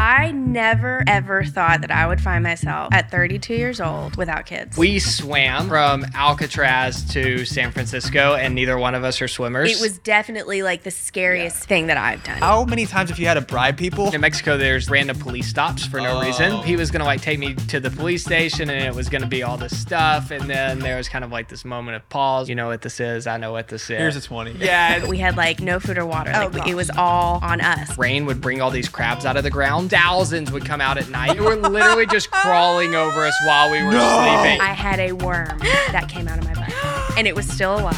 I never ever thought that I would find myself at 32 years old without kids. We swam from Alcatraz to San Francisco, and neither one of us are swimmers. it was definitely like the scariest thing that I've done. How many times have you had to bribe people? In Mexico, there's random police stops for no Oh. reason. He was gonna like take me to the police station, and it was gonna be all this stuff. And then there was kind of like this moment of pause. You know what this is? I know what this is. Here's a 20. Yeah. we had like no food or water. Oh, Like it was all on us. Rain would bring all these crabs out of the ground. Thousands would come out at night. They were literally just crawling over us while we were sleeping. I had a worm that came out of my butt, and it was still alive.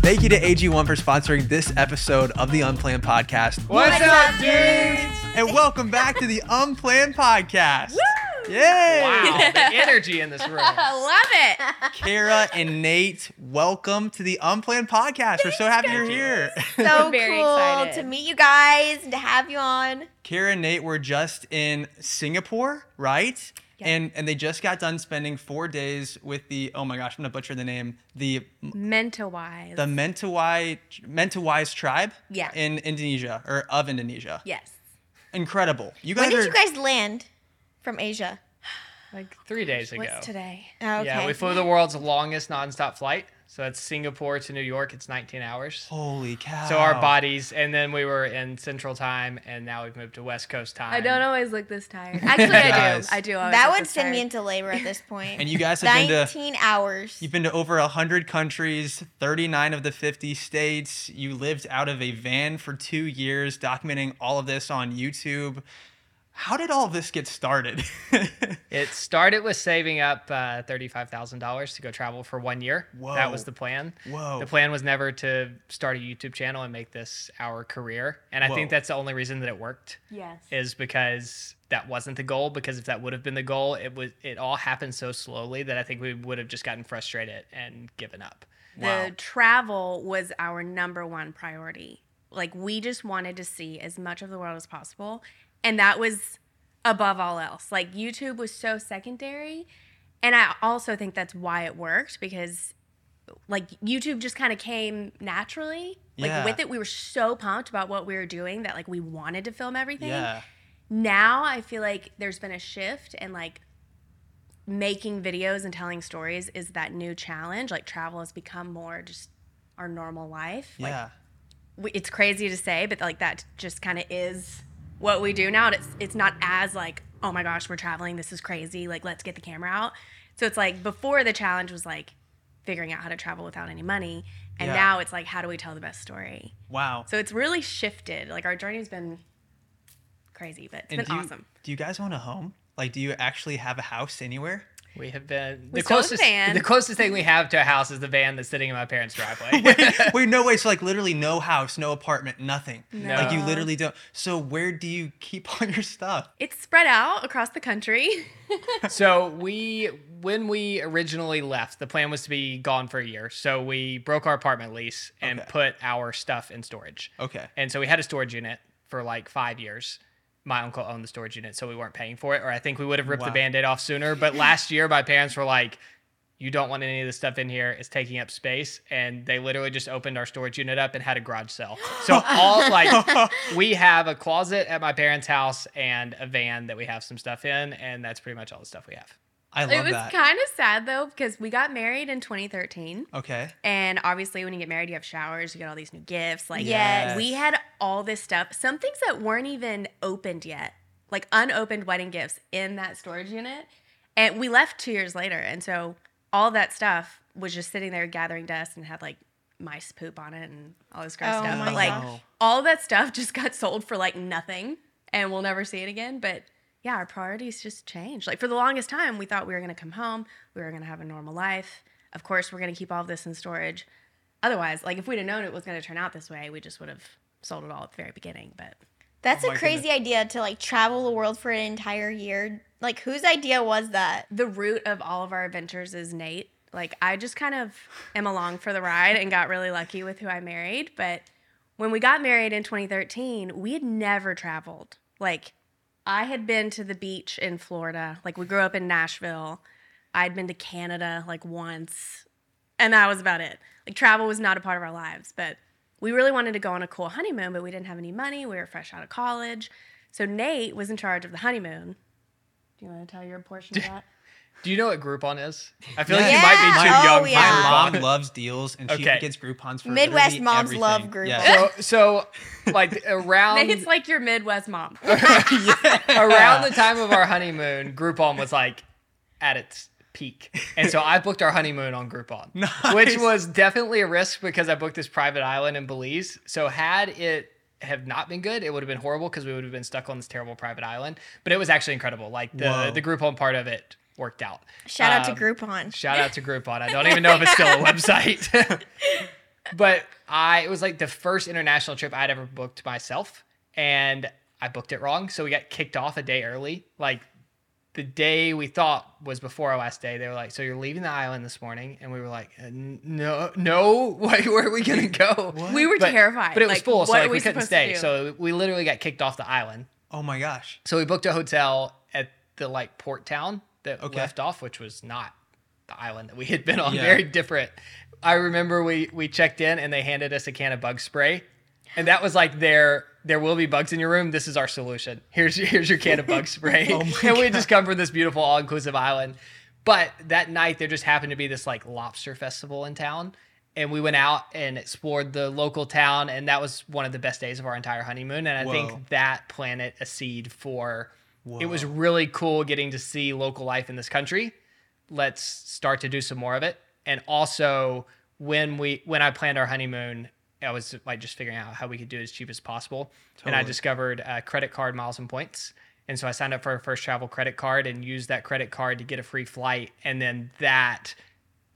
Thank you to AG1 for sponsoring this episode of the Unplanned Podcast. What's up, dudes? And welcome back to the Unplanned Podcast. Yay! Wow, the energy in this room. I love it. Kara and Nate, welcome to the Unplanned Podcast. We're so happy you're here. So Very cool excited. to meet you guys and to have you on. Kara and Nate were just in Singapore, right? Yeah. And and they just got done spending four days with the oh my gosh, I'm gonna butcher the name. The Mental wise. the Mentawai Mentawais tribe Yeah. in Indonesia or of Indonesia. yes. Incredible. You guys When did are you guys land from Asia? Like three days ago. What's today? Oh, okay. Yeah, we flew the world's longest nonstop flight. So that's Singapore to New York. It's 19 hours. Holy cow. So our bodies, and then we were in Central Time, and now we've moved to West Coast Time. I don't always look this tired. Actually, I do. I do. Always that would this send me into labor at this point. And you guys have been to 19 hours. You've been to over 100 countries, 39 of the 50 states. You lived out of a van for 2 years documenting all of this on YouTube. How did all this get started? It started with saving up uh, $35,000 to go travel for one year. That was the plan. Whoa. The plan was never to start a YouTube channel and make this our career. And I Whoa. think that's the only reason that it worked. Yes. is because that wasn't the goal because if that would have been the goal it was it all happened so slowly that i think we would have just gotten frustrated and given up Wow. The travel was our number one priority. Like we just wanted to see as much of the world as possible, and that was above all else. Like YouTube was so secondary, and I also think that's why it worked because like YouTube just kind of came naturally. Like Yeah. with it, we were so pumped about what we were doing that like we wanted to film everything. yeah. now I feel like there's been a shift and like making videos and telling stories is that new challenge. Like travel has become more just our normal life. Like Yeah. we, it's crazy to say, but like that just kind of is what we do now. It's it's not as like oh my gosh we're traveling this is crazy like let's get the camera out. So it's like before the challenge was like figuring out how to travel without any money, and Yeah. now it's like how do we tell the best story. Wow. So it's really shifted. Like our journey's been crazy, but it's And been do you, awesome. Do you guys own a home? Like do you actually have a house anywhere? We have been We the sold the closest van. the closest thing we have to a house is the van that's sitting in my parents driveway Wait, no way. So like literally no house, no apartment, nothing. No. Like you literally don't. So where do you keep all your stuff? It's spread out across the country. so we when we originally left the plan was to be gone for a year so we broke our apartment lease and Okay. put our stuff in storage Okay. And so we had a storage unit for like five years. My uncle owned the storage unit, so we weren't paying for it. Or I think we would have ripped Wow. the band aid off sooner. But last year, my parents were like, You don't want any of this stuff in here. It's taking up space. And they literally just opened our storage unit up and had a garage sale. So, all like, we have a closet at my parents' house and a van that we have some stuff in. And that's pretty much all the stuff we have. I love it was that. kind of sad though because we got married in 2013. okay. And obviously, when you get married, you have showers, you get all these new gifts. Like, Yes. we had all this stuff, some things that weren't even opened yet, like unopened wedding gifts in that storage unit. And we left two years later. And so all that stuff was just sitting there gathering dust and had like mice poop on it and all this gross Oh stuff. my But like, gosh. all that stuff just got sold for like nothing and we'll never see it again. But yeah, our priorities just changed. Like for the longest time, we thought we were going to come home, we were going to have a normal life. Of course, we're going to keep all of this in storage. Otherwise, like if we'd have known it was going to turn out this way, we just would have sold it all at the very beginning. But That's Oh a my crazy idea to like travel the world for an entire year. Like whose idea was that? the root of all of our adventures is Nate. Like I just kind of am along for the ride and got really lucky with who I married. But when we got married in 2013, we had never traveled. Like I had been to the beach in Florida. Like we grew up in Nashville. I'd been to Canada like once, and that was about it. Like travel was not a part of our lives, but we really wanted to go on a cool honeymoon, but we didn't have any money. We were fresh out of college. So Nate was in charge of the honeymoon. Do you want to tell your portion of that? Do you know what Groupon is? I feel Yeah. like you might be too Yeah. young Oh, for yeah. My Groupon. mom loves deals and she Okay. gets Groupons for Midwest literally moms everything. love Groupon. Yeah. So, so like around Nate's like your Midwest mom. around the time of our honeymoon, Groupon was like at its peak. And so I booked our honeymoon on Groupon, which Nice. was definitely a risk because I booked this private island in Belize. So had it have not been good, it would have been horrible because we would have been stuck on this terrible private island. But it was actually incredible. Like the Whoa. the Groupon part of it worked out. Shout out Um, to Groupon. Shout out to Groupon. I don't even know if it's still a website. but I it was like the first international trip I'd ever booked myself and I booked it wrong, so we got kicked off a day early. Like the day we thought was before our last day, they were like, "So you're leaving the island this morning?" And we were like, "Uh, "No, no. Wait, where are we gonna go?" We were But- terrified. But it was Like, full, so like, we we couldn't stay. So we literally got kicked off the island. Oh my gosh. So we booked a hotel at the like port town that Okay. left off, which was not the island that we had been on. Yeah. Very different. I remember we we checked in and they handed us a can of bug spray, and that was like their there will be bugs in your room. This is our solution. Here's your, here's your can of bug spray, Oh and we just come from this beautiful all inclusive island. But that night there just happened to be this like lobster festival in town. And we went out and explored the local town, and that was one of the best days of our entire honeymoon. And I Whoa. think that planted a seed for it was really cool getting to see local life in this country. Let's start to do some more of it. And also when we when I planned our honeymoon, I was like just figuring out how we could do it as cheap as possible. And I discovered uh, credit card miles and points. And so I signed up for a first travel credit card and used that credit card to get a free flight. And then that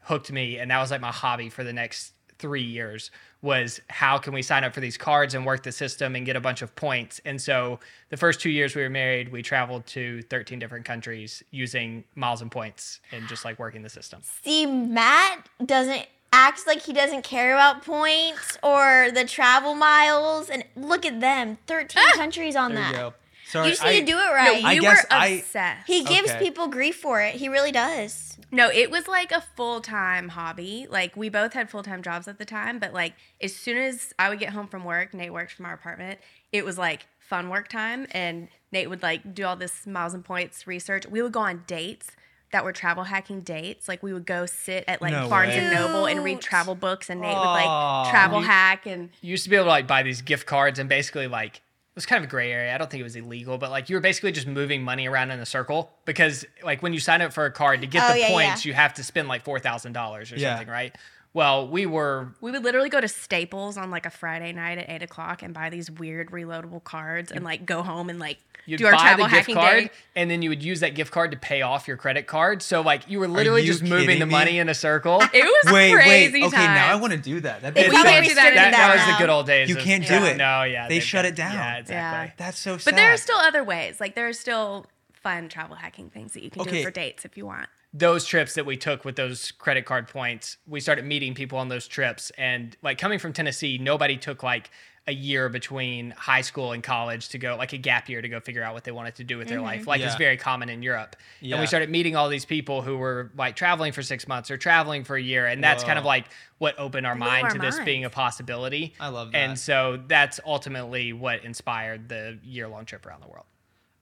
hooked me and that was like my hobby for the next three years was how can we sign up for these cards and work the system and get a bunch of points and so the first two years we were married we traveled to 13 different countries using miles and points and just like working the system See, Matt doesn't acts like he doesn't care about points or the travel miles, and look at them, thirteen ah! countries on There that. you go. Sorry, You just I- need to do it No, right. we I were guess I- obsessed. he gives Okay. people grief for it. He really does. No, it was like a full time hobby. Like we both had full time jobs at the time, but like as soon as I would get home from work, Nate worked from our apartment. It was like fun work time, and Nate would like do all this miles and points research. We would go on dates that were travel hacking dates. Like we would go sit at like No Barnes way. and Noble and read Cute. travel books, and Nate would Aw. like travel You- hack and you used to be able to like buy these gift cards and basically like it was kind of a gray area. I don't think it was illegal, but like you were basically just moving money around in a circle because like when you sign up for a card to get Oh, the yeah, points, yeah. you have to spend like four thousand dollars or Yeah. something, right? Well, we were we would literally go to Staples on like a Friday night at eight o'clock and buy these weird reloadable cards and like go home and like You'd do our buy travel the gift hacking card, day. and then you would use that gift card to pay off your credit card. So like you were literally you just moving kidding the me? money in a circle. It was Wait, crazy wait. Okay, now I want to do that. That'd be We probably can't do that restricted that, that was now. the good old days. You of- can't do yeah, it. No, yeah, They they've shut got- it down. Yeah, exactly. That's so sad. But there are still other ways. Like there are still fun travel hacking things that you can Okay. do for dates if you want. Those trips that we took with those credit card points, we started meeting people on those trips. And like coming from Tennessee, nobody took like a year between high school and college to go, like a gap year to go figure out what they wanted to do with their life. Mm-hmm. Like it's very common in Europe. And we started meeting all these people who were like traveling for six months or traveling for a year. And that's kind of like what opened our Blew mind our to this being a possibility. I love And so that's ultimately what inspired the year long trip around the world.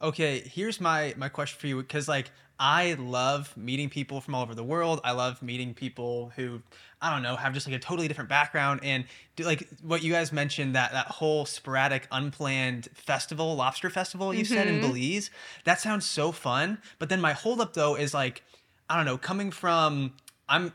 Okay, here's my my question for you because like I love meeting people from all over the world. I love meeting people who I don't know have just like a totally different background and do like what you guys mentioned that that whole sporadic unplanned festival, lobster festival you said in mm-hmm. Belize. That sounds so fun. But then my holdup though is like I don't know coming from I'm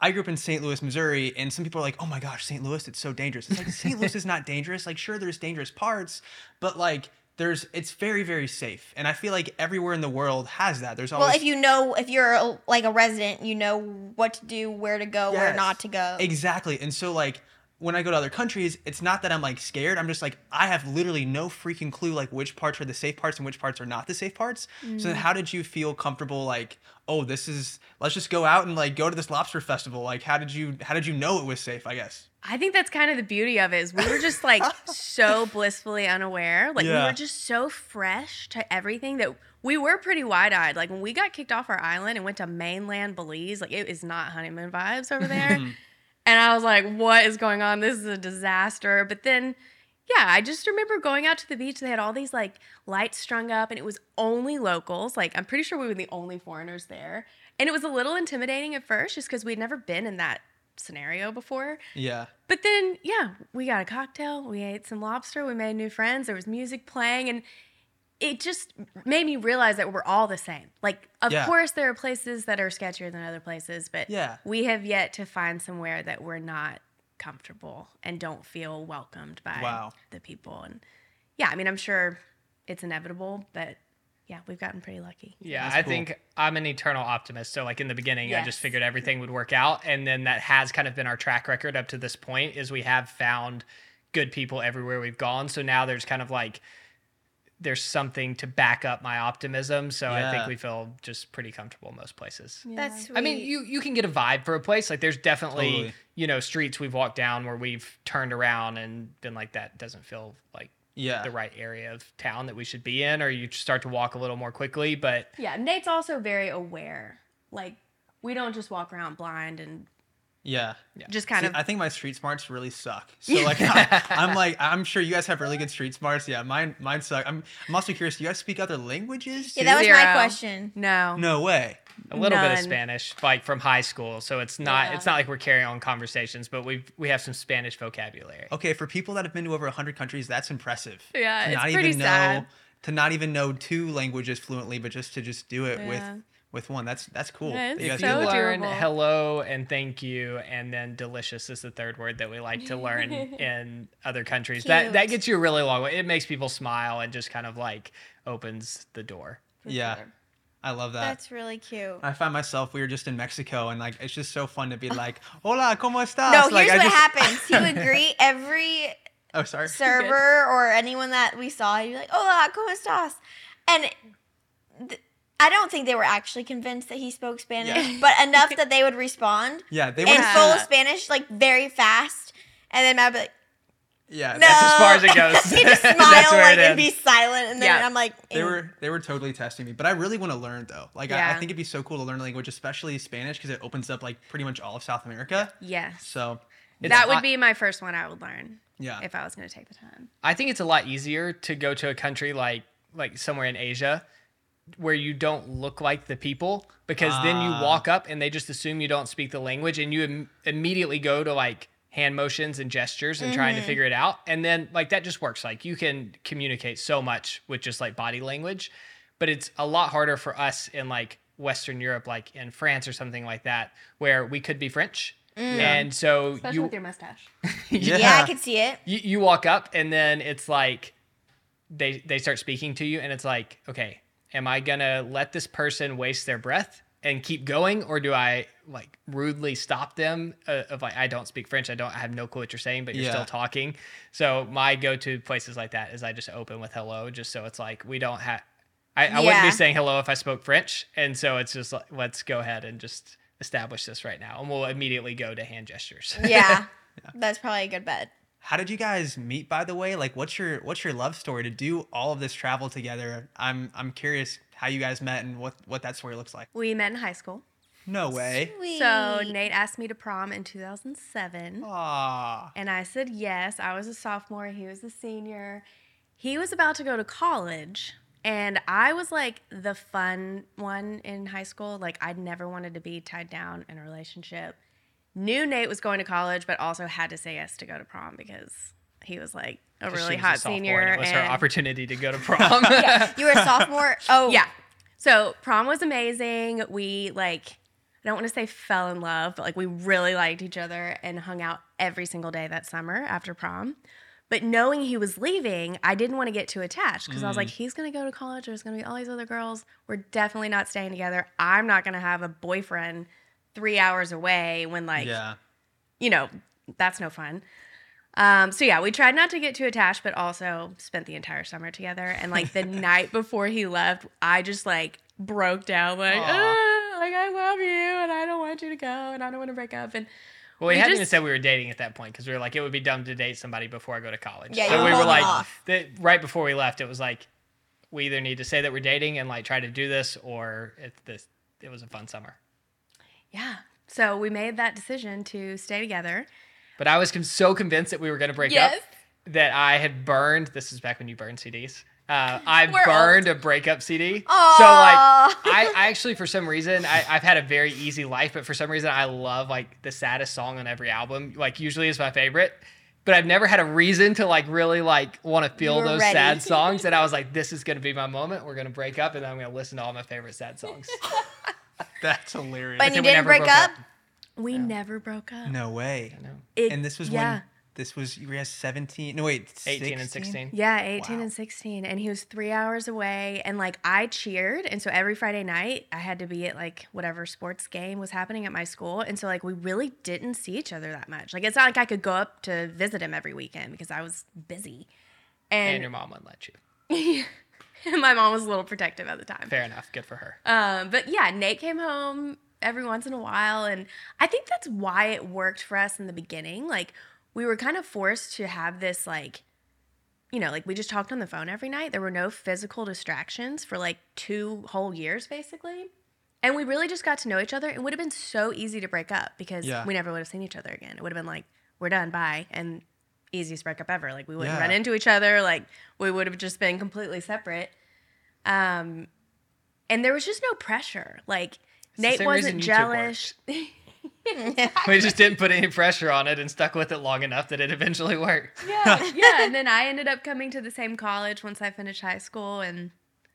I grew up in St. Louis, Missouri, and some people are like, "Oh my gosh, St. Louis, it's so dangerous." It's like St. Louis is not dangerous. Like, sure, there's dangerous parts, but like, there's it's very, very safe. And I feel like everywhere in the world has that. There's always Well, if you know, if you're a, like a resident, you know what to do, where to go, where not to go. Exactly. And so like when I go to other countries, it's not that I'm like scared. I'm just like I have literally no freaking clue like which parts are the safe parts and which parts are not the safe parts. So Mm. then how did you feel comfortable like, oh, this is let's just go out and like go to this lobster festival. Like how did you how did you know it was safe, I guess? I think that's kind of the beauty of it is we were just like so blissfully unaware. Like we were just so fresh to everything that we were pretty wide eyed. Like when we got kicked off our island and went to mainland Belize, like it is not honeymoon vibes over there. And I was like, what is going on? This is a disaster. But then, yeah, I just remember going out to the beach. They had all these like lights strung up, and it was only locals. Like, I'm pretty sure we were the only foreigners there. And it was a little intimidating at first just because we'd never been in that scenario before. Yeah. But then, yeah, we got a cocktail, we ate some lobster, we made new friends, there was music playing, and it just made me realize that we're all the same. Like, of Yeah. course, there are places that are sketchier than other places, but Yeah. we have yet to find somewhere that we're not comfortable and don't feel welcomed by Wow. the people. And yeah, I mean, I'm sure it's inevitable, but yeah, we've gotten pretty lucky. Yeah, That's I cool. think I'm an eternal optimist. So like in the beginning, I just figured everything would work out, and then that has kind of been our track record up to this point. Is we have found good people everywhere we've gone. So now there's kind of like there's something to back up my optimism. So I think we feel just pretty comfortable most places. That's sweet. I mean, you you can get a vibe for a place. Like there's definitely Totally. you know streets we've walked down where we've turned around and been like that doesn't feel like Yeah. the right area of town that we should be in, or you start to walk a little more quickly. But Yeah, Nate's also very aware. Like, we don't just walk around blind and Yeah. just kind See, of I think my street smarts really suck. So like I, am like I'm sure you guys have really good street smarts. Yeah, mine mine suck. I'm I'm also curious. Do you guys speak other languages? yeah, that was my question. no. no way. a little bit of Spanish, like from high school. So it's not Yeah. it's not like we're carrying on conversations, but we we have some Spanish vocabulary. Okay, for people that have been to over 100 countries, that's impressive. Yeah, to it's not pretty even know to not even know two languages fluently, but just to just do it Yeah. with with one. That's that's cool. Yeah, that you guys If you so that. learn doable. hello and thank you, and then delicious is the third word that we like to learn in other countries. That that gets you a really long way. It makes people smile and just kind of like opens the door. yeah, I love that. That's really cute. I find myself we were just in Mexico and like it's just so fun to be like, "Hola, cómo estás?" No, like, here's I what just- happens. He would greet every Oh, sorry. server or anyone that we saw. He'd be like, "Hola, cómo estás?" And th- I don't think they were actually convinced that he spoke Spanish, Yeah. but enough that they would respond Yeah, they in were. Yeah. full Spanish, like very fast. And then Matt would be like, Yeah, "No." That's as far as it goes. He'd just smile like and be silent, and then Yeah. I'm like, they "Mm." were they were totally testing me, but I really want to learn though. Like I, I think it'd be so cool to learn a language, especially Spanish, because it opens up like pretty much all of South America. Yes. So that would be my first one I would learn yeah, if I was going to take the time. I think it's a lot easier to go to a country like like somewhere in Asia where you don't look like the people because then you Ah. walk up and they just assume you don't speak the language and you Im- immediately go to like hand motions and gestures and trying to figure it out. And then like that just works. Like you can communicate so much with just like body language but it's a lot harder for us in like western europe like in france or something like that where we could be french. And so Especially you with your mustache. yeah, yeah, I could see it. you, you walk up and then it's like they they start speaking to you and it's like okay am i gonna let this person waste their breath and keep going or do i like rudely stop them uh, of like i don't speak french i don't i have no clue what you're saying but you're Yeah. still talking? So my go-to places like that is i just open with hello just so it's like we don't have I, I wouldn't be saying hello if i spoke french and so it's just like let's go ahead and just establish this right now and we'll immediately go to hand gestures. Yeah, that's probably a good bet. How did you guys meet, by the way? Like, what's your what's your love story to do all of this travel together? I'm I'm curious how you guys met and what what that story looks like. We met in high school. No way. So Nate asked me to prom in 2007. Aww. And I said yes. I was a sophomore. He was a senior. He was about to go to college. And I was like the fun one in high school. Like, I'd never wanted to be tied down in a relationship. Knew Nate was going to college, but also had to say yes to go to prom because he was like a really was a hot senior. and it was her opportunity to go to prom you were a sophomore. Oh, yeah. So prom was amazing. We like I don't want to say fell in love, but like we really liked each other and hung out every single day that summer after prom. But knowing he was leaving, I didn't want to get too attached because I was like, mm. he's gonna go to college. There's gonna be all these other girls. We're definitely not staying together. I'm not gonna have a boyfriend three hours away when like Yeah. you know, that's no fun. Um, so yeah, we tried not to get too attached, but also spent the entire summer together. And like the night before he left, I just like broke down, like. "Ah, like I love you, and I don't want you to go, and I don't want to break up. And Well, we, We hadn't even said we were dating at that point because we were like, it would be dumb to date somebody before I go to college. Yeah, so we were were like, the, right before we left, it was like, we either need to say that we're dating and like try to do this, or it, this it was a fun summer. Yeah, So we made that decision to stay together. But I was con- so convinced that we were going to break Yes. up that I had burned. This is back when you burned CDs. Uh, I We're burned a breakup CD. Aw. So like, I, I actually for some reason I, I've had a very easy life, but for some reason I love like the saddest song on every album. Like usually is my favorite. But I've never had a reason to like really like want to feel those ready. sad songs. And I was like, this is gonna be my moment. We're gonna break up, and then I'm gonna listen to all my favorite sad songs. That's hilarious. But you we didn't never break broke up? up. We never broke up. no way. know. It- And this was yeah. when this was you were 17. No wait, 18 and 16. Yeah, 18 Wow. and 16. And he was three hours away. And like I cheered. And so every Friday night, I had to be at like whatever sports game was happening at my school. And so like we really didn't see each other that much. Like it's not like I could go up to visit him every weekend because I was busy. And And, your mom wouldn't let you. my mom was a little protective at the time. Fair enough. Good for her. Um, but yeah, Nate came home every once in a while, and I think that's why it worked for us in the beginning. Like we were kind of forced to have this like, you know, like we just talked on the phone every night. There were no physical distractions for like two whole years, basically. And we really just got to know each other. It would have been so easy to break up because Yeah. we never would have seen each other again. It would have been like, we're done, bye. And easiest breakup ever. Like we wouldn't Yeah. run into each other. Like we would have just been completely separate. Um, and there was just no pressure. Like the Nate wasn't jealous. we just didn't put any pressure on it and stuck with it long enough that it eventually worked. yeah, yeah. And then I ended up coming to the same college once I finished high school, and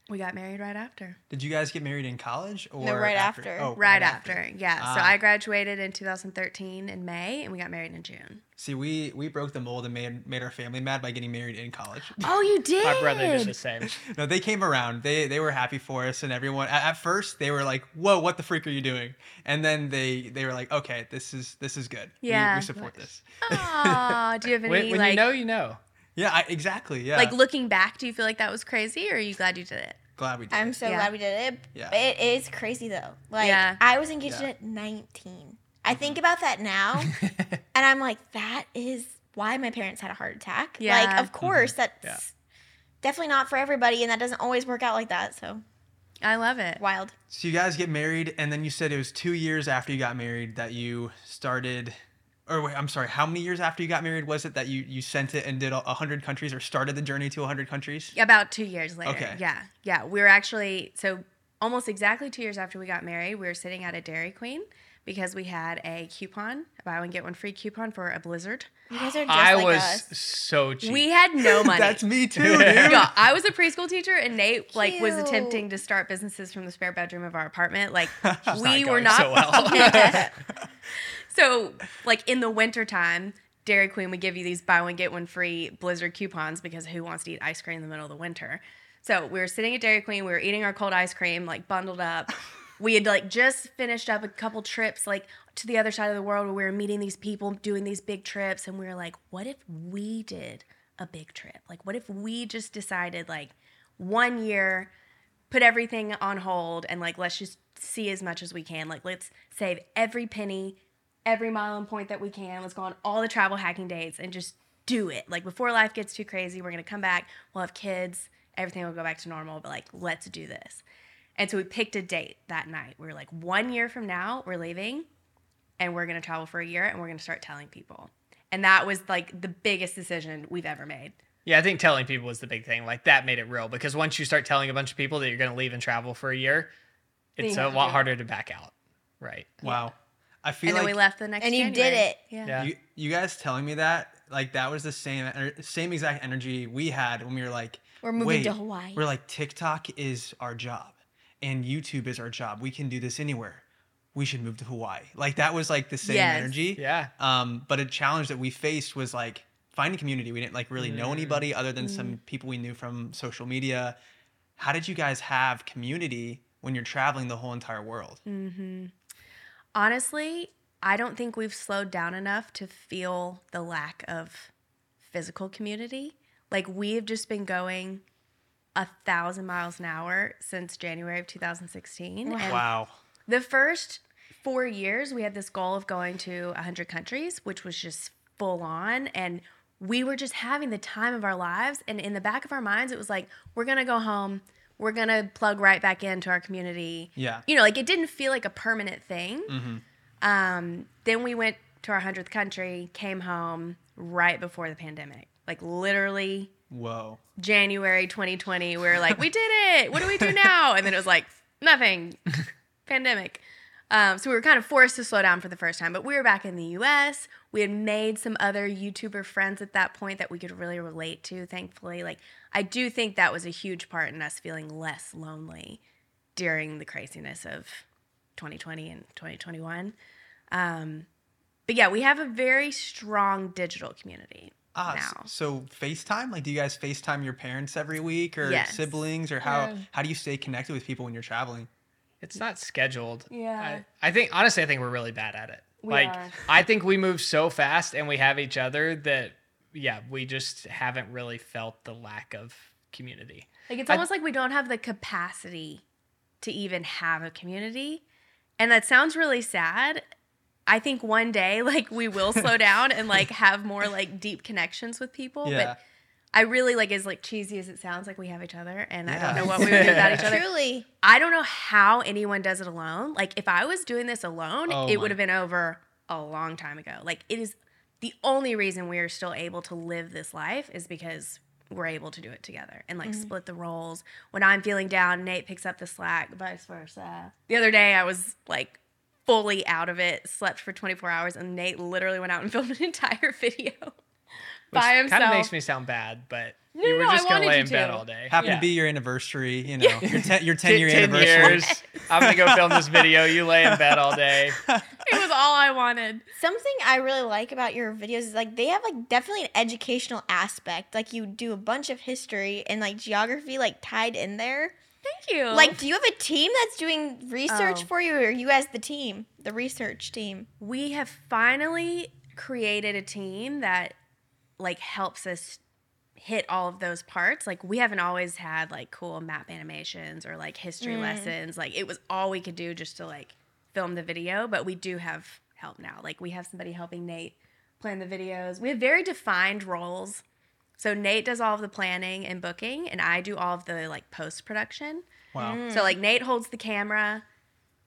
we got married right after. Did you guys get married in college or no, right after. Oh, Right after, yeah. so Ah. I graduated in 2013 in May, and we got married in June. See, we we broke the mold and made made our family mad by getting married in college. Oh, you did? My brother did the same. no, they came around. They they were happy for us, and everyone. At, at first, they were like, "Whoa, what the freak are you doing?" And then they they were like, "Okay, this is this is good. We- Yeah. we, support this." Aw, do you have any When, when like, you know, you know. Yeah, I, exactly. Yeah, like looking back? Do you feel like that was crazy, or are you glad you did it? Glad we did. I'm so Yeah. glad we did it. Yeah. It is crazy though. Like Yeah. I was engaged Yeah. at 19. I think mm-hmm. about that now and I'm like that is why my parents had a heart attack. Yeah. Like of mm-hmm. course that's Yeah. definitely not for everybody and that doesn't always work out like that. So I love it. wild. So you guys get married, and then you said it was two years after you got married that you started. Or wait, I'm sorry. How many years after you got married was it that you you sent it and did a hundred countries or started the journey to hundred countries? About two years later. Okay. Yeah. Yeah. We were actually, so almost exactly two years after we got married, we were sitting at a Dairy Queen because we had a coupon, a buy one, get one free coupon for a Blizzard. You guys are just I like was us. so cheap. We had no money. That's me too, dude. Yeah, I was a preschool teacher, and Nate like was attempting to start businesses from the spare bedroom of our apartment. Like It's we not were going not so well. So, like in the wintertime, Dairy Queen would give you these buy one, get one free Blizzard coupons because who wants to eat ice cream in the middle of the winter? So, we were sitting at Dairy Queen, we were eating our cold ice cream, like bundled up. We had like just finished up a couple trips like to the other side of the world where we were meeting these people doing these big trips and we were like, what if we did a big trip? Like what if we just decided like one year put everything on hold and like let's just see as much as we can. Like let's save every penny, every mile and point that we can. Let's go on all the travel hacking dates and just do it. Like before life gets too crazy, we're gonna come back. We'll have kids. Everything will go back to normal. But like let's do this. And so we picked a date that night. We were like, one year from now, we're leaving, and we're gonna travel for a year, and we're gonna start telling people. And that was like the biggest decision we've ever made. yeah, I think telling people was the big thing. Like that made it real because once you start telling a bunch of people that you're going to leave and travel for a year, it's a lot harder to back out. Right. Wow. I feel And then we left the next. And you did it. Yeah. Yeah. you, you guys telling me that like that was the same same exact energy we had when we were like We're moving wait, to Hawaii. We're like TikTok is our job and YouTube is our job. We can do this anywhere. We should move to Hawaii. Like that was like the same Yes. energy. Yeah. Um, but a challenge that we faced was like finding community. We didn't like really know mm. anybody other than some mm. people we knew from social media. How did you guys have community when you're traveling the whole entire world? Mm-hmm. Honestly, I don't think we've slowed down enough to feel the lack of physical community. Like we've just been going a thousand miles an hour since January of 2016. And Wow. the first four years, we had this goal of going to 100 countries, which was just full on. And we were just having the time of our lives. And in the back of our minds, it was like, we're going to go home. We're to plug right back into our community. Yeah. You know, like it didn't feel like a permanent thing. Um, then we went to our hundredth country, came home right before the pandemic, like literally Whoa. January 2020. We were like, we did it. What do we do now? And then it was like, nothing. Pandemic. Um, so we were kind of forced to slow down for the first time. But we were back in the US. We had made some other YouTuber friends at that point that we could really relate to, thankfully. Like, I do think that was a huge part in us feeling less lonely during the craziness of 2020 and 2021. Um, but yeah, we have a very strong digital community Ah, now. so FaceTime? Like, do you guys FaceTime your parents every week or Yes. siblings, or how Yeah. how do you stay connected with people when you're traveling? It's not scheduled. Yeah. I, I think honestly, I think we're really bad at it. We like are. I think we move so fast and we have each other that yeah, we just haven't really felt the lack of community. Like it's I- almost like we don't have the capacity to even have a community. And that sounds really sad. I think one day like we will slow down and like have more like deep connections with people. Yeah. But I really like as like cheesy as it sounds like we have each other and I don't know what we would do without each other. Truly. I don't know how anyone does it alone. Like if I was doing this alone, Oh it would have been over a long time ago. Like it is the only reason we are still able to live this life is because we're able to do it together and like mm-hmm. split the roles. When I'm feeling down, Nate picks up the slack, vice versa. The other day I was like fully out of it, slept for 24 hours, and Nate literally went out and filmed an entire video Which by himself. kind of makes me sound bad, but No, you were no, I just gonna lay you in bed to. all day. Happened Yeah. to be your anniversary, you know, your ten your ten Ten- year 10 anniversary. years. I'm gonna go film this video. You lay in bed all day. it was all I wanted. Something I really like about your videos is like they have like definitely an educational aspect. Like you do a bunch of history and like geography like tied in there. Thank you. Like, do you have a team that's doing research Oh. for you, or are you as the team, the research team? we have finally created a team that like helps us hit all of those parts like we haven't always had like cool map animations or like history Mm. lessons like it was all we could do just to like film the video but we do have help now like we have somebody helping nate plan the videos we have very defined roles so nate does all of the planning and booking and i do all of the like post production Wow. so like Nate holds the camera.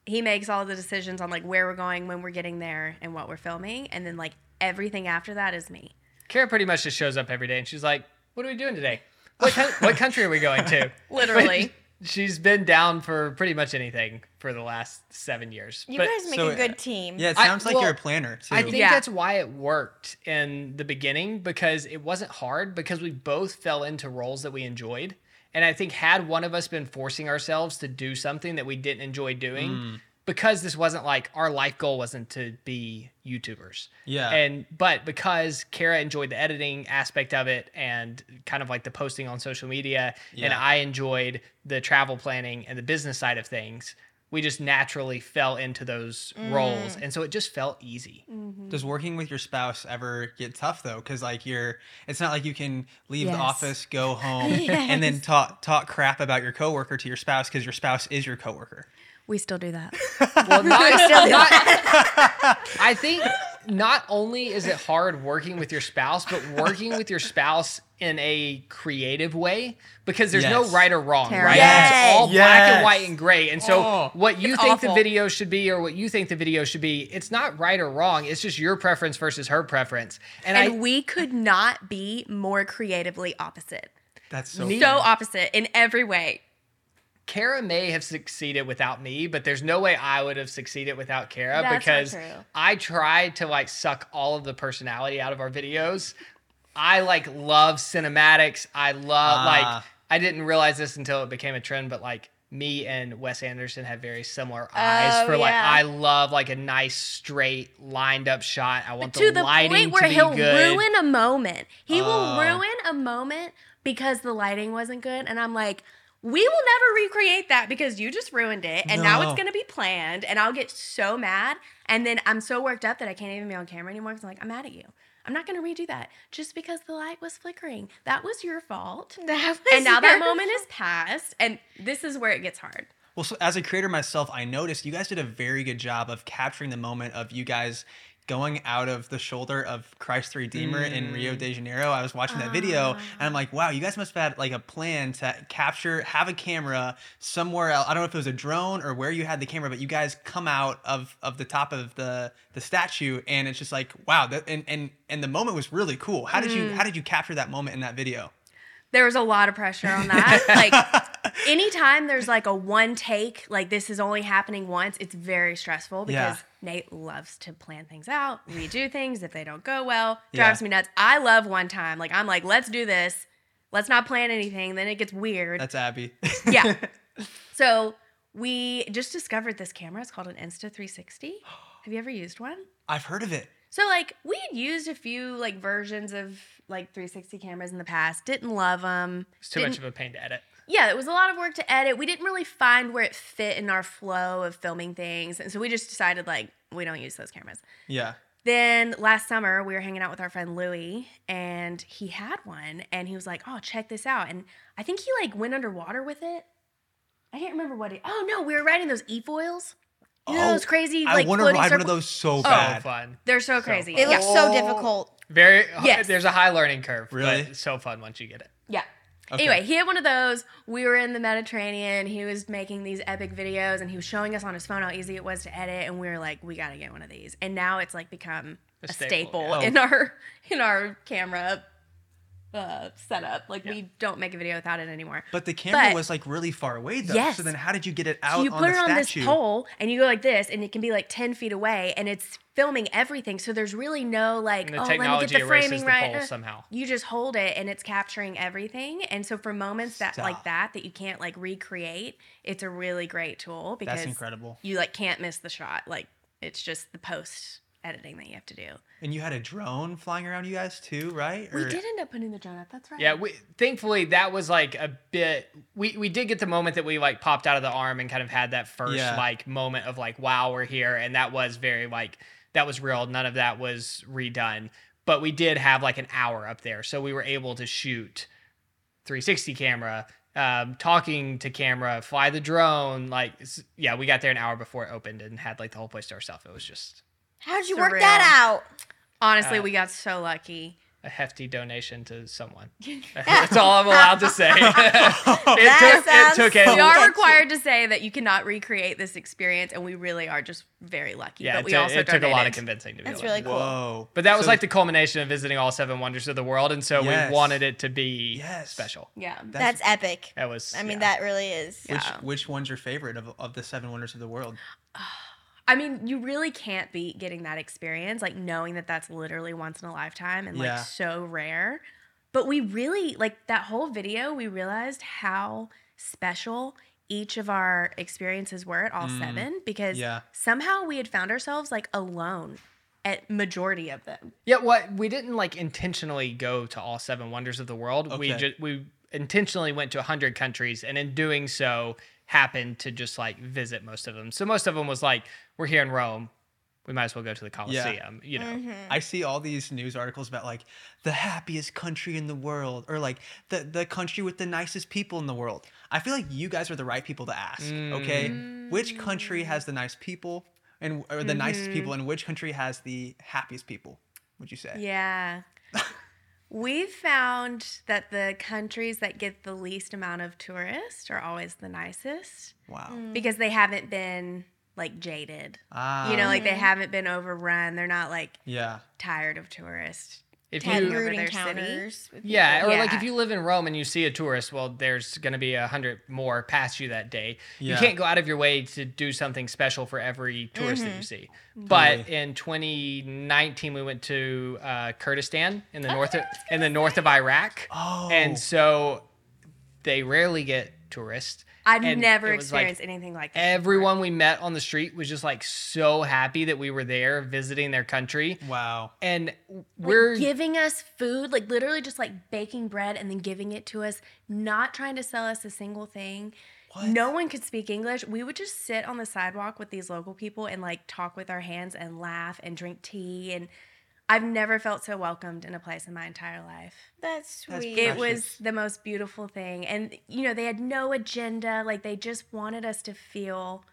He makes all the decisions on like where we're going, when we're getting there, and what we're filming, and then like everything after that is me. Kara pretty much just shows up every day and she's like, "What are we doing today? What coun- what country are we going to?" Literally. She's been down for pretty much anything for the last seven years. You But- guys make so, a good team. Yeah, it I- sounds like well, you're a planner too. I think Yeah. that's why it worked in the beginning because it wasn't hard because we both fell into roles that we enjoyed. And I think had one of us been forcing ourselves to do something that we didn't enjoy doing, Mm. Because this wasn't like our life goal wasn't to be YouTubers. Yeah. And but because Kara enjoyed the editing aspect of it and kind of like the posting on social media, and I enjoyed the travel planning and the business side of things, we just naturally fell into those roles. Mm. And so it just felt easy. Mm-hmm. Does working with your spouse ever get tough though? Because like you're, it's not like you can leave Yes. the office, go home, and then talk talk crap about your coworker to your spouse because your spouse is your coworker. We still do that. Well, not, not- I think not only is it hard working with your spouse, but working with your spouse in a creative way because there's no right or wrong, Terrible. right? Yes. It's all black and white and gray. And so Oh. what you think awful. the video should be or what you think the video should be, it's not right or wrong. It's just your preference versus her preference. And, And I we could not be more creatively opposite. That's so. So opposite in every way. Kara may have succeeded without me, but there's no way I would have succeeded without Kara That's because. I tried to like suck all of the personality out of our videos. I like love cinematics. I love Ah. like I didn't realize this until it became a trend, but like me and Wes Anderson have very similar eyes Oh, for like yeah. I love like a nice straight lined up shot. I want to the, the lighting point where to be he'll good. ruin a moment. He Oh. will ruin a moment because the lighting wasn't good. And I'm like, we will never recreate that because you just ruined it. And now No. it's going to be planned. And I'll get so mad. And then I'm so worked up that I can't even be on camera anymore because I'm like, I'm mad at you. I'm not going to redo that just because the light was flickering. That was your fault. That was And now that your- moment is past. And this is where it gets hard. Well, so as a creator myself, I noticed you guys did a very good job of capturing the moment of you guys going out of the shoulder of Christ the Redeemer in Mm. Rio de Janeiro. I was watching that video and I'm like, wow, you guys must have had like a plan to capture, have a camera somewhere else. I don't know if it was a drone or where you had the camera, but you guys come out of of the top of the the statue and it's just like, wow, that and and and the moment was really cool. How did you Mm. how did you capture that moment in that video? There was a lot of pressure on that. like anytime there's like a one take, like this is only happening once, it's very stressful because Yeah. Nate loves to plan things out, redo things if they don't go well. Yeah. Drives me nuts. I love one time. Like I'm like, let's do this. Let's not plan anything. Then it gets weird. That's Abby. yeah. So we just discovered this camera. It's called an Insta 360. Have you ever used one? I've heard of it. So like we had used a few like versions of like 360 cameras in the past. Didn't love them. It's too much of a pain to edit. Yeah, it was a lot of work to edit. We didn't really find where it fit in our flow of filming things, and so we just decided like we don't use those cameras. Yeah. Then last summer we were hanging out with our friend Louie, and he had one, and he was like, "Oh, check this out!" And I think he like went underwater with it. I can't remember what it. Oh no, we were riding those e foils. You know Oh, those crazy I like want to floating ride one of those so oh, So bad. fun. They're so So crazy. It fun. looks yeah. so Oh. difficult. Very. Yes. There's a high learning curve. Really? But so fun once you get it. Yeah. Okay. Anyway, he had one of those. We were in the Mediterranean. He was making these epic videos and he was showing us on his phone how easy it was to edit. And we were like, we got to get one of these. And now it's like become A a, staple, staple, yeah. Oh. in our in our camera uh, setup. Like Yeah. we don't make a video without it anymore. But the camera But- was like really far away though. Yes. So then how did you get it out So you on put the it on this pole and you go like this, and it can be like ten feet away, and it's filming everything. So there's really no like, oh, let me get the erases framing the right. pole Uh, somehow. You just hold it, and it's capturing everything. And so for moments that like that that you can't like recreate, it's a really great tool because That's incredible. you like can't miss the shot. Like it's just the post editing that you have to do. And you had a drone flying around you guys too, right? We did end up putting the drone up. That's right. Yeah, we thankfully that was like a bit we we did get the moment that we like popped out of the arm and kind of had that first Yeah. like moment of like wow, we're here and that was very like that was real. None of that was redone. But we did have like an hour up there. So we were able to shoot 360 camera, um, talking to camera, fly the drone, like yeah, we got there an hour before it opened and had like the whole place to ourselves. It was just How did you Surreal. work that out? Honestly, Uh, we got so lucky. a hefty donation to someone. That's all I'm allowed to say. it, That took, it sounds took so We are required to say that you cannot recreate this experience, and we really are just very lucky. Yeah, but it, we took- also it took a lot of convincing to be That's able really cool. Whoa. But that was So- like the culmination of visiting all seven wonders of the world, and so Yes. we wanted it to be Yes. special. Yeah. That's, epic. That was. I mean, yeah. that really is. which Yeah. which one's your favorite of, of the seven wonders of the world? I mean, you really can't beat getting that experience, like knowing that that's literally once in a lifetime and Yeah. like so rare. But we really, like that whole video, we realized how special each of our experiences were at all Mm. seven because Yeah. somehow we had found ourselves like alone at majority of them. Yeah, what we didn't like intentionally go to all seven wonders of the world. We just we intentionally went to 100 countries and in doing so happened to just like visit most of them. So most of them was like we're here in Rome. We might as well go to the Colosseum, you know. Mm-hmm. I see all these news articles about like the happiest country in the world or like the the country with the nicest people in the world. I feel like you guys are the right people to ask. Okay, which country has the nice people and or the nicest Mm-hmm. people, and which country has the happiest people? Would you say? Yeah. We've found that the countries that get the least amount of tourists are always the nicest Wow. because they haven't been like jaded. Ah. You know, like they haven't been overrun. They're not like Yeah. tired of tourists. If Taking you rude encounters. with Yeah, people. or like if you live in Rome and you see a tourist, well, there's going to be a hundred more past you that day. You can't go out of your way to do something special for every tourist that you see. But Totally. in 2019, we went to uh, Kurdistan in the north of, in the north of Iraq, Oh. and so they rarely get tourists. I've And never it was, like, experienced anything like that. Everyone we met on the street was just like so happy that we were there visiting their country, Wow. and we're giving us food, like literally just like baking bread and then giving it to us, not trying to sell us a single thing. What? No one could speak English. We would just sit on the sidewalk with these local people and like talk with our hands and laugh and drink tea. And I've never felt so welcomed in a place in my entire life. That's That's sweet. It was the most beautiful thing. And, you know, they had no agenda. Like they just wanted us to feel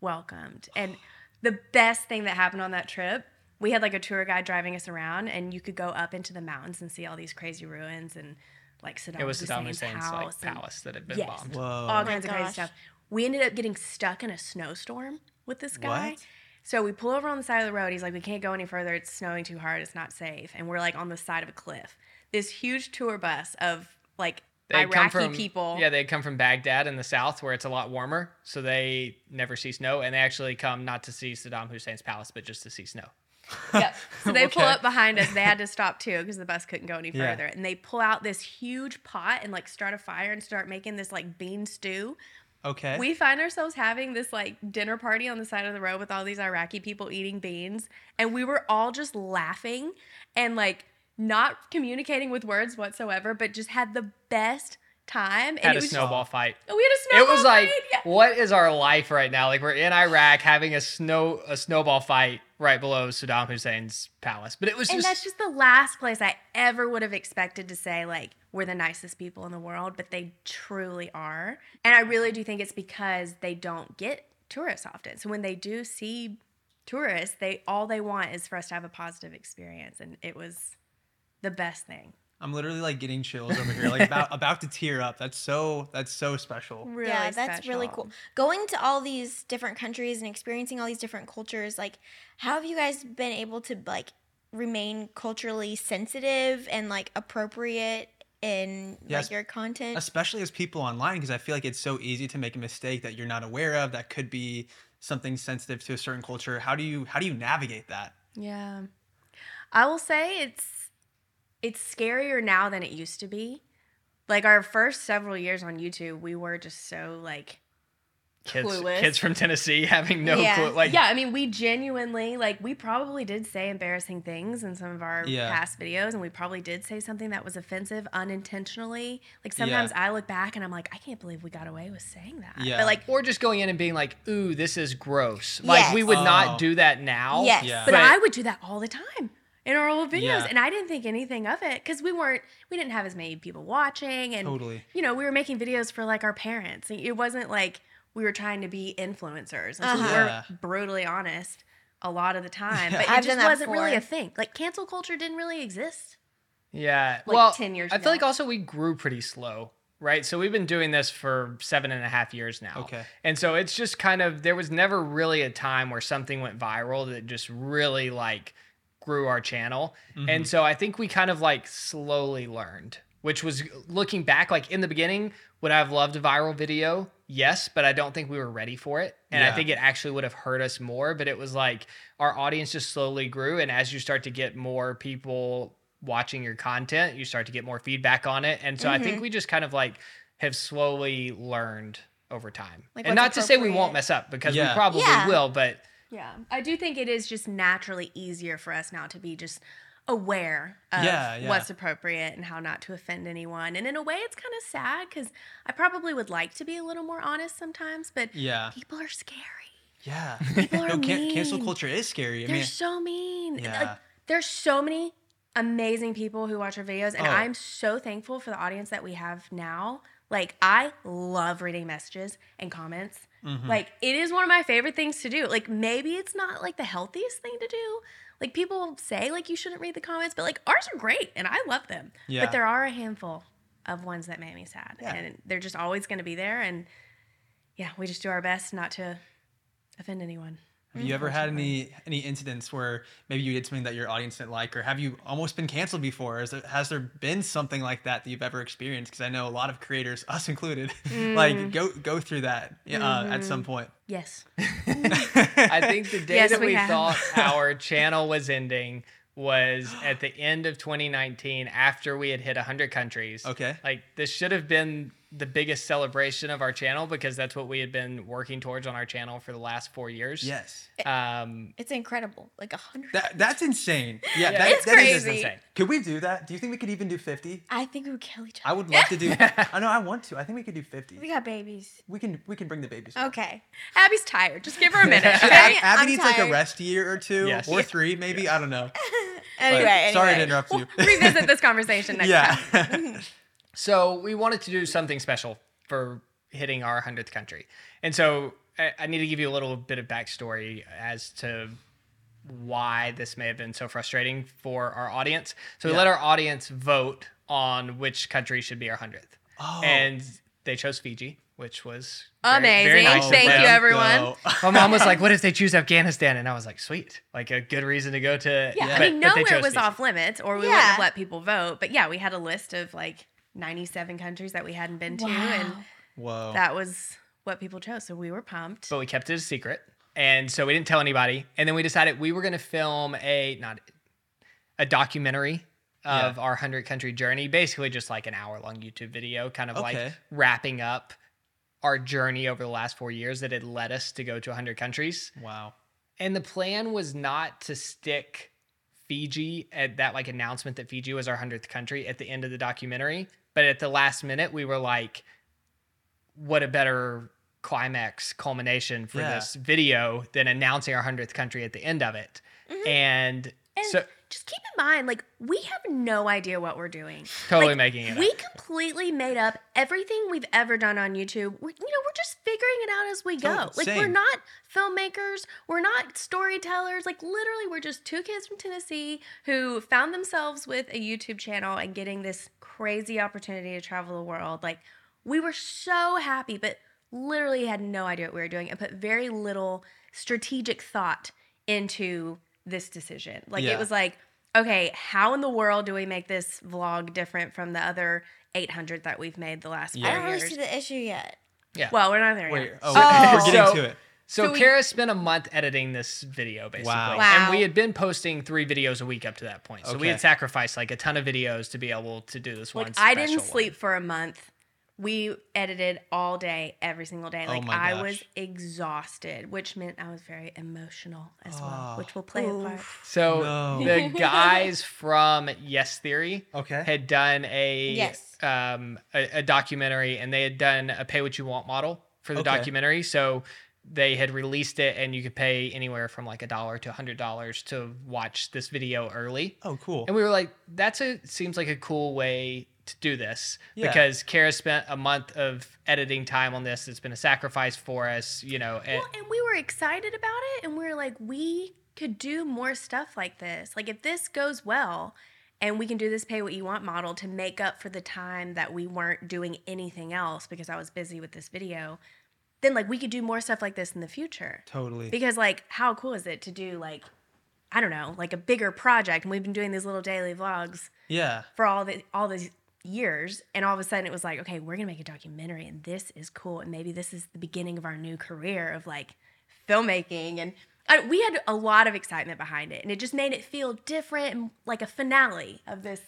welcomed. And the best thing that happened on that trip we had like a tour guide driving us around, and you could go up into the mountains and see all these crazy ruins and like Saddam It was Saddam Hussein's Hussein's house like palace that had been Yes. bombed. Whoa. all Oh my kinds of crazy stuff. We ended up getting stuck in a snowstorm with this guy. What? So we pull over on the side of the road. He's like, "We can't go any further. It's snowing too hard. It's not safe." And we're like on the side of a cliff. This huge tour bus of like They had come Iraqi from, people. Yeah, they come from Baghdad in the south where it's a lot warmer, so they never see snow, and they actually come not to see Saddam Hussein's palace, but just to see snow. Yep. So they pull up behind us. They had to stop too because the bus couldn't go any Yeah. further. And they pull out this huge pot and like start a fire and start making this like bean stew. Okay. We find ourselves having this like dinner party on the side of the road with all these Iraqi people eating beans. And we were all just laughing and like not communicating with words whatsoever, but just had the best time. And Had it a was snowball fight. Oh, we had a snowball It was like. Yeah. what is our life right now? Like we're in Iraq having a snow a snowball fight right below Saddam Hussein's palace. But it was And just that's just the last place I ever would have expected to say, like, we're the nicest people in the world, but they truly are. And I really do think it's because they don't get tourists often. So when they do see tourists, they all they want is for us to have a positive experience. And it was the best thing. I'm literally like getting chills over here, like about about to tear up. That's so that's so special. Really yeah, that's really cool. Going to all these different countries and experiencing all these different cultures, like how have you guys been able to like remain culturally sensitive and like appropriate in Yes. like your content? especially as people online because i feel like it's so easy to make a mistake that you're not aware of that could be something sensitive to a certain culture how do you how do you navigate that Yeah. I will say it's it's scarier now than it used to be. Like our first several years on YouTube, we were just so like kids clueless. kids from Tennessee having no Yeah. clue. Like yeah, I mean, we genuinely like we probably did say embarrassing things in some of our Yeah. past videos, and we probably did say something that was offensive unintentionally. Like sometimes I look back and I'm like, I can't believe we got away with saying that. Yeah. But like, or just going in and being like, "Ooh, this is gross." Like we would Oh. not do that now. Yes. Yeah. but I would do that all the time in our old videos, Yeah. and I didn't think anything of it because we weren't, we didn't have as many people watching, and Totally. you know, we were making videos for like our parents. It wasn't like we were trying to be influencers. And so we Uh-huh. were brutally honest a lot of the time. But it I've just wasn't really a thing. Like cancel culture didn't really exist. Yeah. Like well, 10 years I feel like also we grew pretty slow, right? So we've been doing this for seven and a half years now. Okay. And so it's just kind of, there was never really a time where something went viral that just really like grew our channel. Mm-hmm. And so I think we kind of like slowly learned, which was looking back, like in the beginning, would I have loved a viral video? Yes, but I don't think we were ready for it. And I think it actually would have hurt us more. But it was like our audience just slowly grew. And as you start to get more people watching your content, you start to get more feedback on it. And so I Mm-hmm. think we just kind of like have slowly learned over time. Like and not to say we won't mess up because Yeah. we probably Yeah. will, but Yeah. I do think it is just naturally easier for us now to be just aware of Yeah, yeah. what's appropriate and how not to offend anyone. And in a way, it's kind of sad because I probably would like to be a little more honest sometimes, but yeah people are scary. yeah People are no, can- cancel culture is scary i They're mean so mean. Uh, yeah. Like, there's so many amazing people who watch our videos, and Oh. I'm so thankful for the audience that we have now. Like, I love reading messages and comments. Mm-hmm. Like, it is one of my favorite things to do. Like, maybe it's not like the healthiest thing to do. Like, people say, like, you shouldn't read the comments, but like, ours are great and I love them. Yeah. But there are a handful of ones that make me sad, Yeah. and they're just always going to be there. And yeah, we just do our best not to offend anyone. Have you ever had any any incidents where maybe you did something that your audience didn't like or have you almost been canceled before Is there, has there been something like that that you've ever experienced because i know a lot of creators us included Mm. like go go through that uh, at Mm-hmm. some point Yes. I think the day Yes, that we we, thought our channel was ending was at the end of 2019 after we had hit 100 countries. Okay. Like this should have been the biggest celebration of our channel because that's what we had been working towards on our channel for the last 4 years. yes Um it's incredible. Like a hundred. that that's insane yeah, Yeah, that, It's that is crazy. insane. could we do that do you think we could even do 50 I think we would kill each other. i would love to do i know i want to i think we could do 50 We got babies. we can we can bring the babies Okay. Abby's tired. Just give her a minute. Abby, Okay? Abby I'm needs like a rest year or two Yes. or three maybe i don't know But Anyway, sorry to interrupt you Revisit this conversation next time. Yeah So we wanted to do something special for hitting our hundredth country, and so I, I need to give you a little bit of backstory as to why this may have been so frustrating for our audience. So we Yeah. let our audience vote on which country should be our 100th. Oh. And they chose Fiji, which was very- Amazing. very nice Thank you, everyone. Go. My mom was like, "What if they choose Afghanistan?" And I was like, "Sweet, like a good reason to go to." Yeah, I but- mean, nowhere was Fiji. off limits, or we wouldn't have let people vote. But yeah, we had a list of like 97 countries that we hadn't been to, and Whoa. that was what people chose. So we were pumped. but we kept it a secret, and so we didn't tell anybody. And then we decided we were going to film a not a documentary of Yeah. our hundred country journey, basically just like an hour long YouTube video, kind of like wrapping up our journey over the last four years that had led us to go to 100 countries. wow. And the plan was not to stick Fiji at that like announcement that Fiji was our 100th country at the end of the documentary. But at the last minute, we were like, what a better climax culmination for Yeah. this video than announcing our 100th country at the end of it. Mm-hmm. And, And so just keep in mind, like, we have no idea what we're doing. totally Like, making it We up. completely made up everything we've ever done on YouTube. We, you know, we're just figuring it out as we go. Totally. Like, we're not filmmakers, we're not storytellers. Like, literally, we're just two kids from Tennessee who found themselves with a YouTube channel and getting this crazy opportunity to travel the world. Like, we were so happy, but literally had no idea what we were doing and put very little strategic thought into this decision. Like, Yeah. it was like, okay, how in the world do we make this vlog different from the other 800 that we've made the last Yeah. I don't really years? see the issue yet. Yeah. Well, we're not there Wait. yet. Oh, oh. So- we're getting So- to it. So, So we- Kara spent a month editing this video, basically. Wow. Wow. And we had been posting three videos a week up to that point. So we had sacrificed like a ton of videos to be able to do this one. like I didn't special one. sleep for a month. We edited all day, every single day. Oh Like my I was exhausted, which meant I was very emotional as well, Oh. which will play a part. So No. the guys from Yes Theory Okay. had done a Yes. um a, a documentary and they had done a pay what you want model for the Okay. documentary. So they had released it and you could pay anywhere from like a dollar to a hundred dollars to watch this video early. Oh, cool. And we were like, that's a seems like a cool way to do this Yeah. because Kara spent a month of editing time on this. It's been a sacrifice for us, you know. And, Well, and we were excited about it, and we were like, we could do more stuff like this. Like, if this goes well, and we can do this pay what you want model to make up for the time that we weren't doing anything else because I was busy with this video, then like we could do more stuff like this in the future. Totally. Because like, how cool is it to do like, I don't know, like a bigger project? And we've been doing these little daily vlogs Yeah. for all the all these years and all of a sudden it was like okay we're gonna make a documentary and this is cool and maybe this is the beginning of our new career of like filmmaking and I, we had a lot of excitement behind it and it just made it feel different and like a finale of this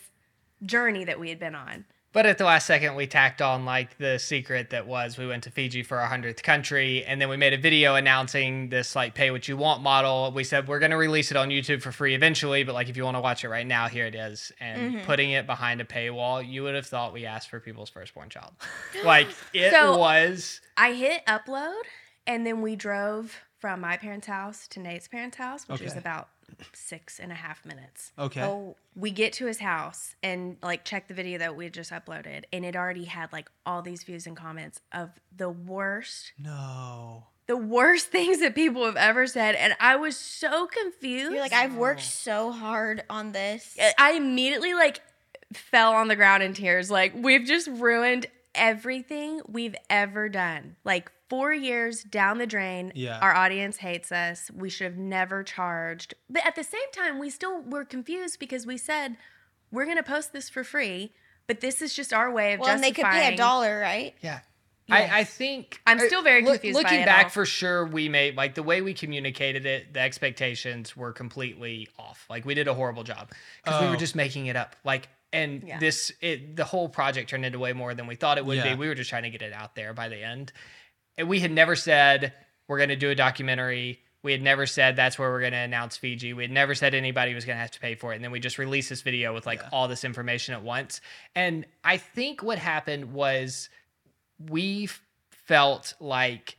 journey that we had been on But at the last second, we tacked on like the secret that was we went to Fiji for our hundredth country, and then we made a video announcing this like pay what you want model. We said we're gonna release it on YouTube for free eventually, but like if you want to watch it right now, here it is. And mm-hmm. putting it behind a paywall, you would have thought we asked for people's firstborn child. like it So- was. i hit upload and then we drove from my parents house to nate's parents house which is Okay. about six and a half minutes Okay. Oh, we get to his house and like check the video that we had just uploaded and it already had like all these views and comments of the worst No. the worst things that people have ever said and i was so confused you're like, I've worked so hard on this. i immediately like fell on the ground in tears like we've just ruined everything we've ever done like four years down the drain Yeah. our audience hates us we should have never charged but at the same time we still were confused because we said we're going to post this for free but this is just our way of Well, and they could pay a dollar, right? Yeah. Yes. I, I think I'm uh, still very look- confused by Looking it back, all. for sure, we made like the way we communicated it. The expectations were completely off. Like we did a horrible job because we Oh. were just making it up. Like and Yeah. this, it the whole project turned into way more than we thought it would Yeah. be. We were just trying to get it out there by the end, and we had never said we're going to do a documentary. We had never said that's where we're going to announce Fiji. We had never said anybody was going to have to pay for it. And then we just released this video with like Yeah. all this information at once. And I think what happened was we f- felt like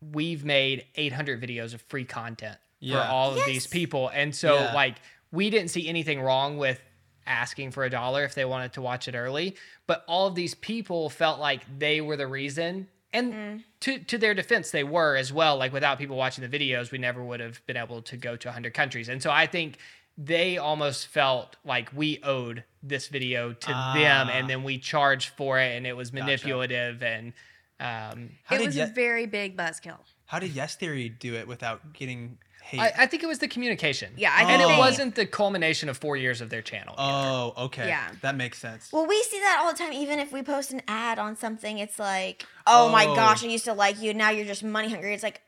we've made 800 videos of free content for Yeah. all of these people. And so, Yeah. like, we didn't see anything wrong with asking for a dollar if they wanted to watch it early. But all of these people felt like they were the reason. And to to their defense, they were as well. Like without people watching the videos, we never would have been able to go to 100 countries. And so I think they almost felt like we owed this video to them, Ah. and then we charged for it, and it was manipulative and. Um, it was Ye- a very big buzzkill. how did Yes Theory do it without getting hate? I, I think it was the communication. Yeah, I and think it they- wasn't the culmination of four years of their channel. either. oh, okay. Yeah. That makes sense. Well, we see that all the time. Even if we post an ad on something, it's like, oh, my Oh. gosh, I used to like you. Now you're just money hungry. It's like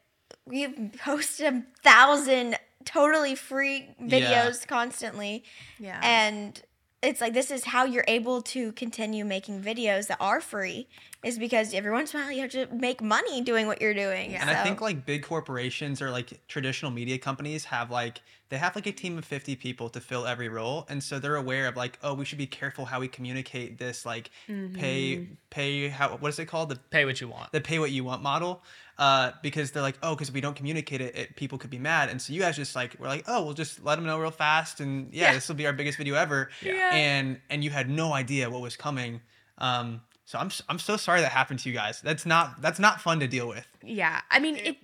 we've posted a thousand totally free videos constantly. Yeah. And it's like, this is how you're able to continue making videos that are free, is because every once in a while you have to make money doing what you're doing. Yeah. And I think like big corporations or like traditional media companies have like they have like a team of 50 people to fill every role and so they're aware of like oh we should be careful how we communicate this like pay pay how what is it called the Pay what you want. the pay what you want model uh, because they're like oh because if we don't communicate it, it people could be mad and so you guys just like we're like oh we'll just let them know real fast and yeah, Yeah. this will be our biggest video ever Yeah. and and you had no idea what was coming um so I'm, s- I'm so sorry that happened to you guys that's not that's not fun to deal with Yeah, I mean it.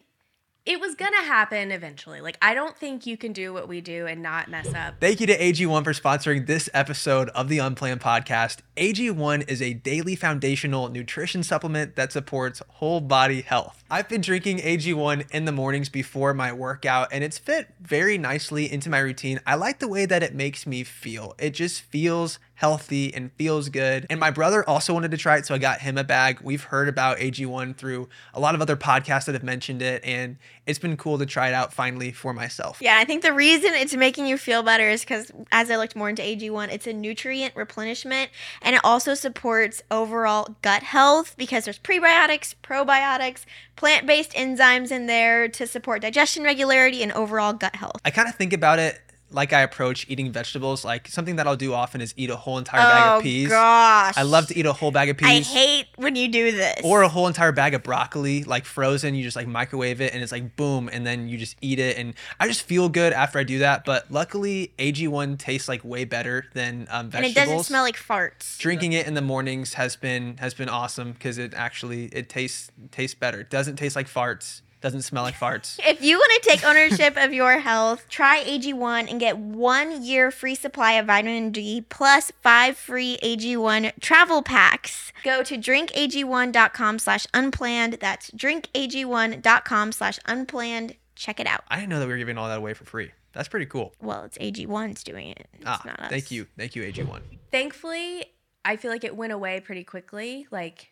It was gonna happen eventually. Like I don't think you can do what we do and not mess up. Thank you to AG1 for sponsoring this episode of the Unplanned Podcast. AG1 is a daily foundational nutrition supplement that supports whole body health. I've been drinking AG1 in the mornings before my workout, and it's fit very nicely into my routine. I like the way that it makes me feel. It just feels healthy and feels good. And my brother also wanted to try it, so I got him a bag. We've heard about AG1 through a lot of other podcasts that have mentioned it, and it's been cool to try it out finally for myself. Yeah, I think the reason it's making you feel better is because as I looked more into AG1, it's a nutrient replenishment and it also supports overall gut health because there's prebiotics, probiotics, plant based enzymes in there to support digestion regularity and overall gut health. I kind of think about it like I approach eating vegetables. Like something that I'll do often is eat a whole entire bag of peas. Oh, gosh. I love to eat a whole bag of peas. I hate when you do this. or a whole entire bag of broccoli, like frozen. You just like microwave it and it's like boom, and then you just eat it. And I just feel good after I do that. But luckily, AG1 tastes like way better than um, and vegetables. it doesn't smell like farts. Drinking it in the mornings has been has been awesome because it actually it tastes tastes better. It doesn't taste like farts. Doesn't smell like farts. If you want to take ownership of your health, try AG1 and get one year free supply of vitamin D plus five free AG1 travel packs. Go to drinkag1.com slash unplanned. That's drinkag1.com slash unplanned. Check it out. I didn't know that we were giving all that away for free. That's pretty cool. Well, it's AG1's doing it. It's Ah, not us. thank you, thank you, AG1. Thankfully, I feel like it went away pretty quickly. Like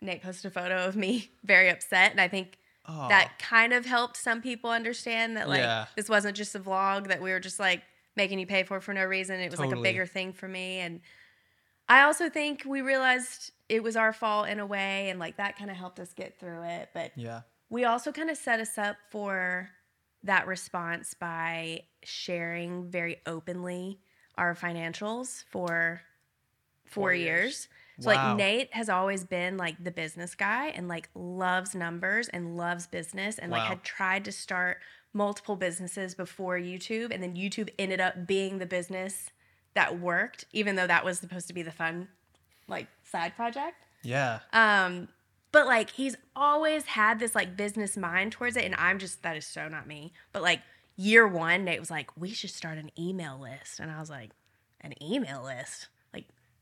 Nate posted a photo of me very upset, and I think Oh. that kind of helped some people understand that like Yeah. this wasn't just a vlog that we were just like making you pay for for no reason. It was like a bigger thing for me, and I also think we realized it was our fault in a way, and like that kind of helped us get through it. But Yeah. we also kind of set us up for that response by sharing very openly our financials for four, Four years. years. So Wow. like Nate has always been like the business guy and like loves numbers and loves business and like had tried to start multiple businesses before YouTube and then YouTube ended up being the business that worked even though that was supposed to be the fun like side project. Yeah. Um, but like he's always had this like business mind towards it, and I'm just that is so not me. But like year one, Nate was like, "We should start an email list," and I was like, "An email list?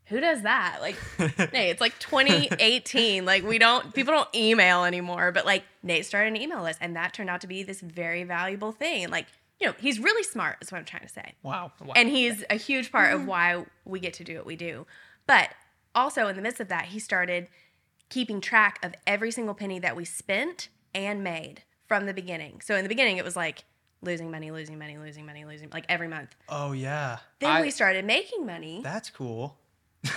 Like who does that?" Like Nate, it's like 2018. like we don't people don't email anymore. But like Nate started an email list, and that turned out to be this very valuable thing. Like you know, he's really smart. Is what I'm trying to say Wow. and he's a huge part of mm-hmm. why we get to do what we do. But also in the midst of that, he started keeping track of every single penny that we spent and made from the beginning. So in the beginning, it was like losing money, losing money, losing money, losing like every month. Oh yeah. Then I- we started making money. That's cool.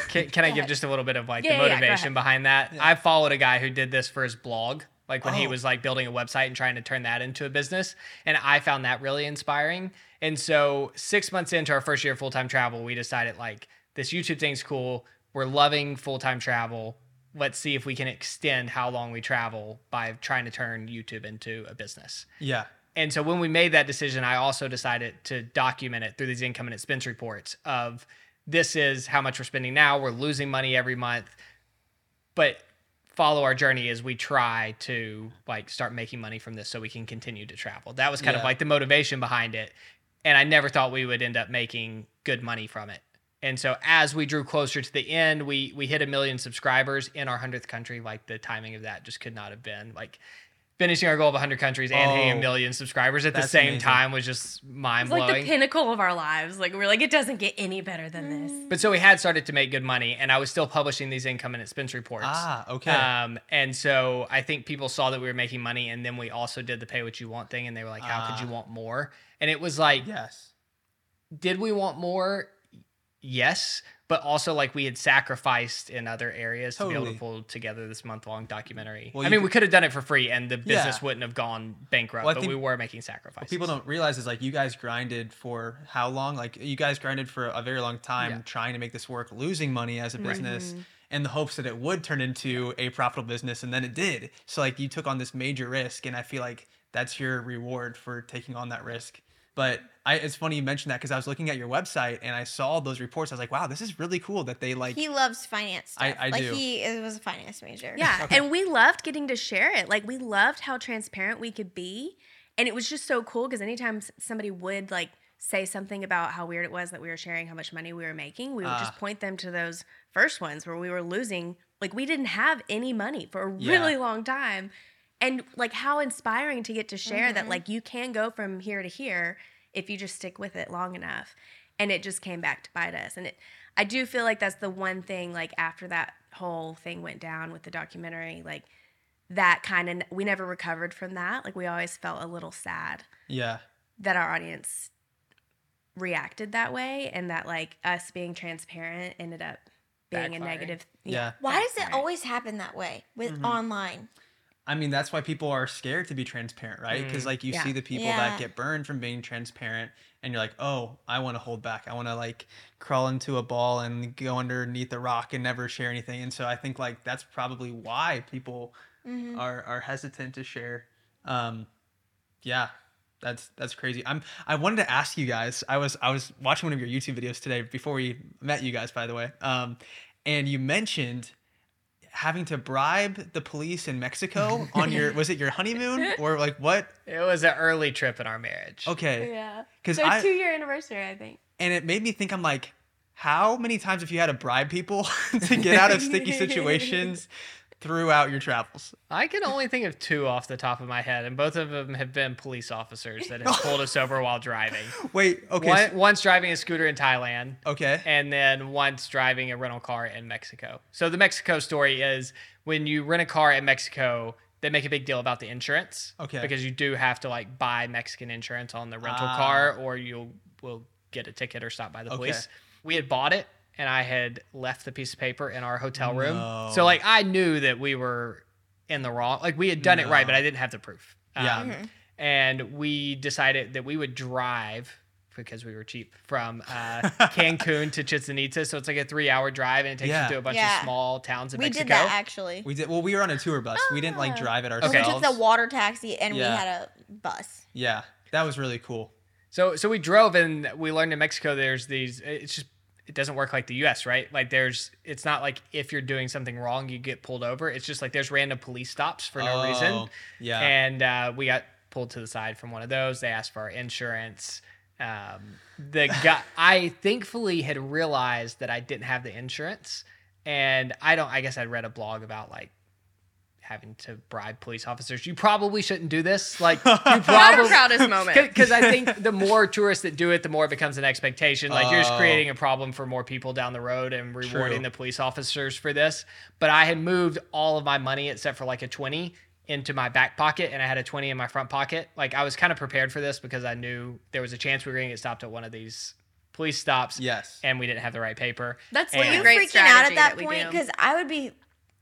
Can, can I give just a little bit of like Yeah, the yeah, yeah, motivation behind that? I followed a guy who did this for his blog, like when he Oh. was like building a website and trying to turn that into a business, and I found that really inspiring. And so six months into our first year of full time travel, we decided like this YouTube thing's cool. We're loving full time travel. Let's see if we can extend how long we travel by trying to turn YouTube into a business. Yeah. And so when we made that decision, I also decided to document it through these income and expense reports of this is how much we're spending now. We're losing money every month. But follow our journey as we try to like start making money from this so we can continue to travel. That was kind of like the motivation behind it. And I never thought we would end up making good money from it. And so as we drew closer to the end, we we hit a million subscribers in our hundredth country. Like the timing of that just could not have been like finishing our goal of 100 countries and hitting a million subscribers at the same amazing. time was just mind blowing. It's like the pinnacle of our lives. Like we're like, it doesn't get any better than this. But so we had started to make good money, and I was still publishing these income and expense reports. Ah, okay. Um, and so I think people saw that we were making money, and then we also did the pay what you want thing, and they were like, "How could Ah. you want more?" And it was like, yes. did we want more? Yes, but also like we had sacrificed in other areas to be able to pull together this month long documentary. Well, I mean, could- we could have done it for free, and the business Yeah. wouldn't have gone bankrupt. Well, but think we were making sacrifices. What people don't realize is like you guys grinded for how long? Like you guys grinded for a very long time Yeah. trying to make this work, losing money as a business Mm-hmm. in the hopes that it would turn into a profitable business and then it did. So like you took on this major risk and I feel like that's your reward for taking on that risk. But I, it's funny you mentioned that because I was looking at your website and I saw those reports. I was like, wow, this is really cool that they like. He loves finance I- stuff. I like do. he is, was a finance major. Yeah, Okay. and we loved getting to share it. Like we loved how transparent we could be, and it was just so cool because anytime somebody would like say something about how weird it was that we were sharing how much money we were making, we would Ah. just point them to those first ones where we were losing. Like we didn't have any money for a Yeah. really long time, and like how inspiring to get to share that like you can go from here to here if you just stick with it long enough. And it just came back to bite us. And it, I do feel like that's the one thing. Like after that whole thing went down with the documentary, like that kind of we never recovered from that. Like we always felt a little sad yeah. that our audience reacted that way, and that like us being transparent ended up being a negative. Yeah. Why does it always happen that way with Mm-hmm. online? I mean, that's why people are scared to be transparent, right? Because like you Yeah. see the people Yeah. that get burned from being transparent, and you're like, oh, I want to hold back. I want to like crawl into a ball and go underneath a rock and never share anything. And so I think like that's probably why people Mm-hmm. are are hesitant to share. Um, yeah, that's that's crazy. I'm I wanted to ask you guys. I was I was watching one of your YouTube videos today before we met you guys, by the way. Um, and you mentioned having to bribe the police in Mexico on your was it your honeymoon or like what? It was an early trip in our marriage. Okay, Yeah, because so I two year anniversary, I think. and it made me think. I'm like, how many times have you had to bribe people to get out of sticky situations throughout your travels? I can only think of two off the top of my head, and both of them have been police officers that have pulled us over while driving. Wait, okay, One, once driving a scooter in Thailand, okay, and then once driving a rental car in Mexico. So the Mexico story is when you rent a car in Mexico, they make a big deal about the insurance. Okay. Because you do have to like buy Mexican insurance on the rental Ah. car, or you'll will get a ticket or stop by the Okay. police. We had bought it, and I had left the piece of paper in our hotel room. No. So like I knew that we were in the wrong. Like we had done it right, but I didn't have the proof. Yeah. Um, And we decided that we would drive because we were cheap from uh, Cancun to Chichen Itza. So it's like a three hour drive and it takes Yeah. you to a bunch Yeah. of small towns in We Mexico. did that actually. we did. Well, we were on a tour bus. We didn't like Ah. drive it ourselves. We took the water taxi and Yeah. we had a bus. Yeah, that was really cool. So so we drove and we learned in Mexico there's these it's just it doesn't work like the US, right? Like there's it's not like if you're doing something wrong you get pulled over. It's just like there's random police stops for no Oh, reason. Yeah. And uh, we got pulled to the side from one of those. They asked for our insurance. Um, the guy I thankfully had realized that I didn't have the insurance and I don't I guess I'd read a blog about like having to bribe police officers. You probably shouldn't do this. Like you Not our probably proudest moment. because I think the more tourists that do it, the more it becomes an expectation. Like you're just Oh. creating a problem for more people down the road and rewarding True. the police officers for this. But I had moved all of my money except for like a 20 into my back pocket and I had a 20 in my front pocket. Like I was kind of prepared for this because I knew there was a chance we were going to get stopped at one of these police stops yes. and we didn't have the right paper. That's And- like you freaking out at strategy that point because I would be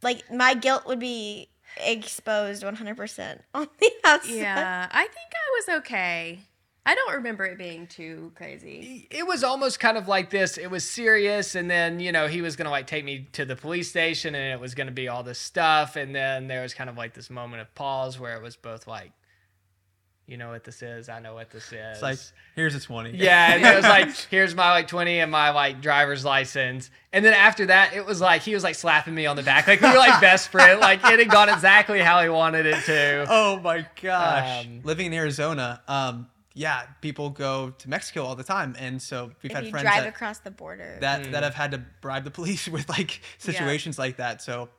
like my guilt would be exposed 100% on the outside. Yeah, I think I was okay. I don't remember it being too crazy. it was almost kind of like this. It was serious, and then you know he was gonna like take me to the police station, and it was gonna be all this stuff, and then there was kind of like this moment of pause where it was both like, you know what this is, I know what this is. It's like here's a twenty. yeah, and it was like, here's my like 20 and my like driver's license. And then after that, it was like he was like slapping me on the back. Like we were like best friend. Like it had gone exactly how he wanted it to. Oh my gosh. Um, Living in Arizona, um, yeah, people go to Mexico all the time, and so we've If had you friends drive that, across the border. that Mm. that have had to bribe the police with like situations like that. So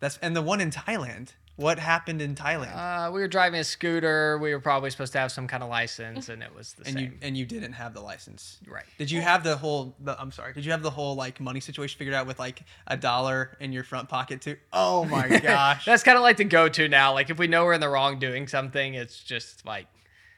that's and the one in Thailand. What happened in Thailand? Uh, we were driving a scooter. We were probably supposed to have some kind of license, and it was the and same. you and you didn't have the license. right. Did you have the whole? The, I'm sorry. Did you have the whole like money situation figured out with like a dollar in your front pocket too? Oh my gosh, That's kind of like the go-to now. Like if we know we're in the wrong doing something, it's just like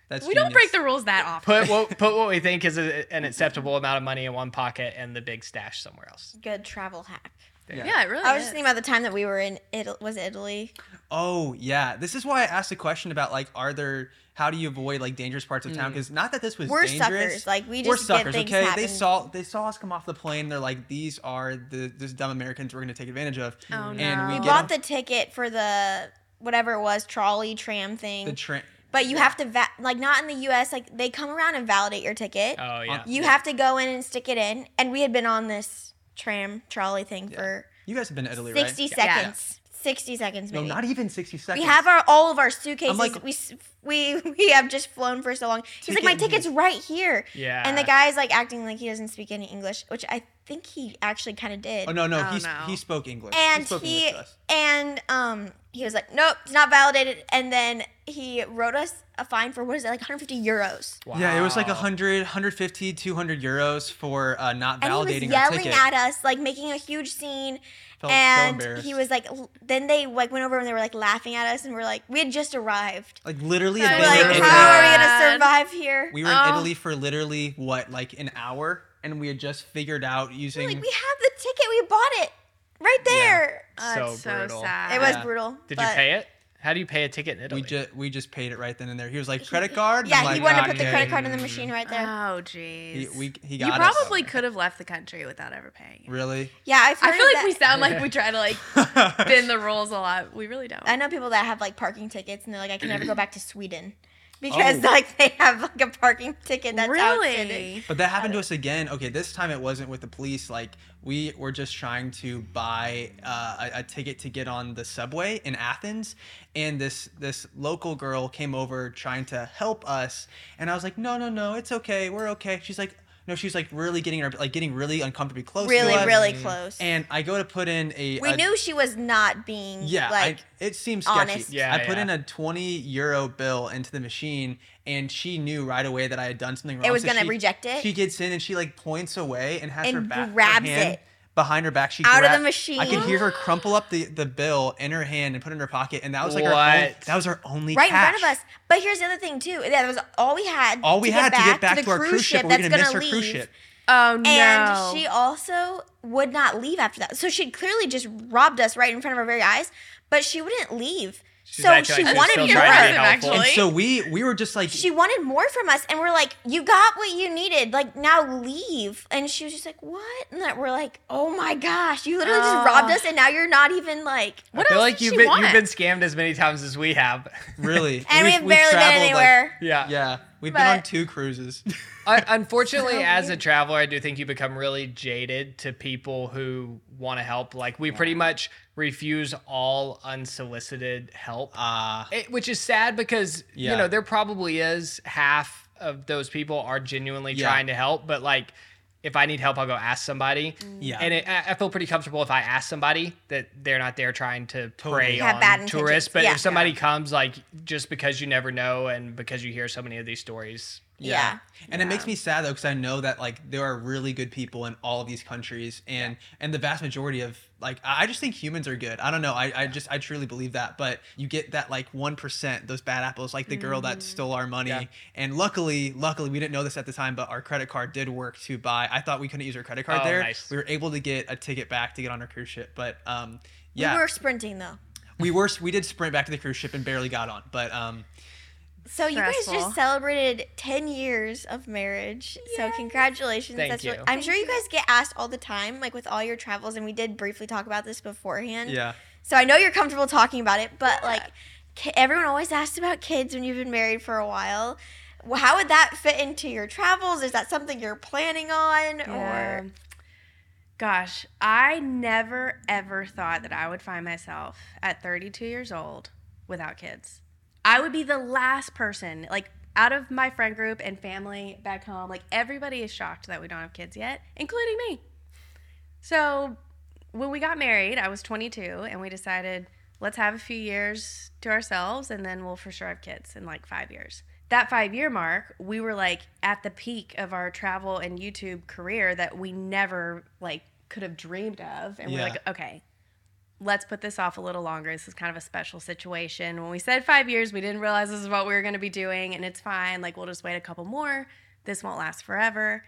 that's We don't break the rules that often. put what put what we think is a, an acceptable amount of money in one pocket and the big stash somewhere else. Good travel hack. Yeah. Yeah, it really I was is. just thinking about the time that we were in Italy. Was it Italy? Oh yeah, this is why I asked the question about like, are there? How do you avoid like dangerous parts of town? Mm. Because not that this was We're dangerous. suckers. Like we just we're just get suckers, okay? happen. They saw they saw us come off the plane. They're like, these are the this dumb Americans we're gonna take advantage of. Oh, And no. we we bought them- the ticket for the whatever it was trolley tram thing. the train. but you have to va- like not in the U.S. Like they come around and validate your ticket. Oh yeah. you have to go in and stick it in. And we had been on this tram trolley thing for You guys have been to Italy, sixty right? Yeah. seconds. Sixty seconds, maybe. No, maybe. not even sixty seconds. we have our all of our suitcases. like- we we we have just flown for so long. He's like, my ticket's right here. Yeah. And the guy's like acting like he doesn't speak any English, which I think he actually kind of did. Oh no, no, Oh, he no. he spoke English. and spoke he English to us. and um he was like, nope, it's not validated. And then he wrote us a fine for what is it, like 150 euros. Wow. Yeah, it was like 100, 150, 200 euros for uh, not And he was validating yelling at us, like making a huge scene. Felt so and embarrassed. he was like, then they like went over and they were like laughing at us, and we're like, we had just arrived. like literally, So We're like, in Italy. Italy. how are we gonna survive here? We were in Oh. Italy for literally what, like an hour, and we had just figured out using. We're like, we have the ticket, we bought it right there. Oh, so so brutal. sad. It was Yeah. brutal. Did you pay it? How do you pay a ticket in Italy? we just we just paid it right then and there. He was like credit card. And Yeah, I'm he like, wanted to "Ah, put the okay." credit card in the machine right there. Oh, He, jeez. we, he you got us. probably could have left the country without ever paying. it. Really? yeah, I've heard I feel of like we that. sound like we try to like bend the rules a lot. We really don't. I know people that have like parking tickets, and they're like, I can never go back to Sweden because Oh. like they have like a parking ticket that's outstanding. really? But that happened to us again. Okay, this time it wasn't with the police. Like we were just trying to buy uh, a, a ticket to get on the subway in Athens, and this this local girl came over trying to help us, and I was like, no, no, no, it's okay, we're okay. She's like, no, she's like really getting her like getting really uncomfortably close. Really, to us. really mm-hmm. close. And I go to put in a. we a- knew she was not being Yeah, like I, it seems sketchy. honest. Yeah, I put yeah. in a 20 euro bill into the machine, and she knew right away that I had done something wrong. It was so gonna she- reject it? She gets in and she like points away and has her And back her grabs hand it. Behind her back. She Out of the machine. I could hear her crumple up the, the bill in her hand and put it in her pocket, and that was like our What? only, that was our only right cash. in front of us. But here's the other thing too. That was all we had. All we to had get to get back the to our cruise ship. We were that's gonna miss gonna our cruise leave. ship. Oh no! And she also would not leave after that. So she'd clearly just robbed us right in front of our very eyes, but she wouldn't leave. She's so acting she like wanted still more. trying to be Impressive, helpful. And so we we were just like She wanted more from us, and we're like, "You got what you needed. Like now, leave." And she was just like, "What?" And that we're like, "Oh my gosh, you literally Oh. just robbed ah. us, and now you're not even like." I What feel else like did you've she been want? you've been scammed as many times as we have. really, And we We've- have we've barely been traveled, like- anywhere. yeah. yeah, we've been on two cruises. Un- Unfortunately, So as a traveler, I do think you become really jaded to people who want to help. Like we pretty much refuse all unsolicited help, Ah, It- which is sad because Yeah. you know there probably is half of those people are genuinely Yeah. trying to help, but like. If I need help, I'll go ask somebody. Mm. Yeah. and it, I I feel pretty comfortable if I ask somebody that they're not there trying to Totally. prey Have on tourists. But Yeah. if somebody comes, like just because you never know and because you hear so many of these stories, Yeah. And it makes me sad though because I know that like there are really good people in all of these countries and and the vast majority of like I I just think humans are good. I don't know. I, I just I truly believe that. But you get that like one percent, those bad apples, like the girl that stole our money. Yeah. And luckily, luckily we didn't know this at the time, but our credit card did work to buy. I thought we couldn't use our credit card Oh, there. nice. We were able to get a ticket back to get on our cruise ship. But um yeah, We were sprinting though. we were we did sprint back to the cruise ship and barely got on. But um So you guys just celebrated 10 years of marriage. So congratulations. Thank That's you. Really, I'm sure you guys get asked all the time like with all your travels and we did briefly talk about this beforehand. yeah. So I know you're comfortable talking about it, but like ki- everyone always asks about kids when you've been married for a while. Well, How would that fit into your travels? Is that something you're planning on, Yeah. or Gosh, I never ever thought that I would find myself at 32 years old without kids. I would be the last person, like out of my friend group and family back home, like everybody is shocked that we don't have kids yet, including me. So, when we got married, I was 22 and we decided let's have a few years to ourselves and then we'll for sure have kids in like 5 years. That 5 year mark, we were like at the peak of our travel and YouTube career that we never like could have dreamed of and we're like okay, let's put this off a little longer. This is kind of a special situation. When we said 5 years, we didn't realize this is what we were going to be doing and it's fine. Like we'll just wait a couple more. This won't last forever.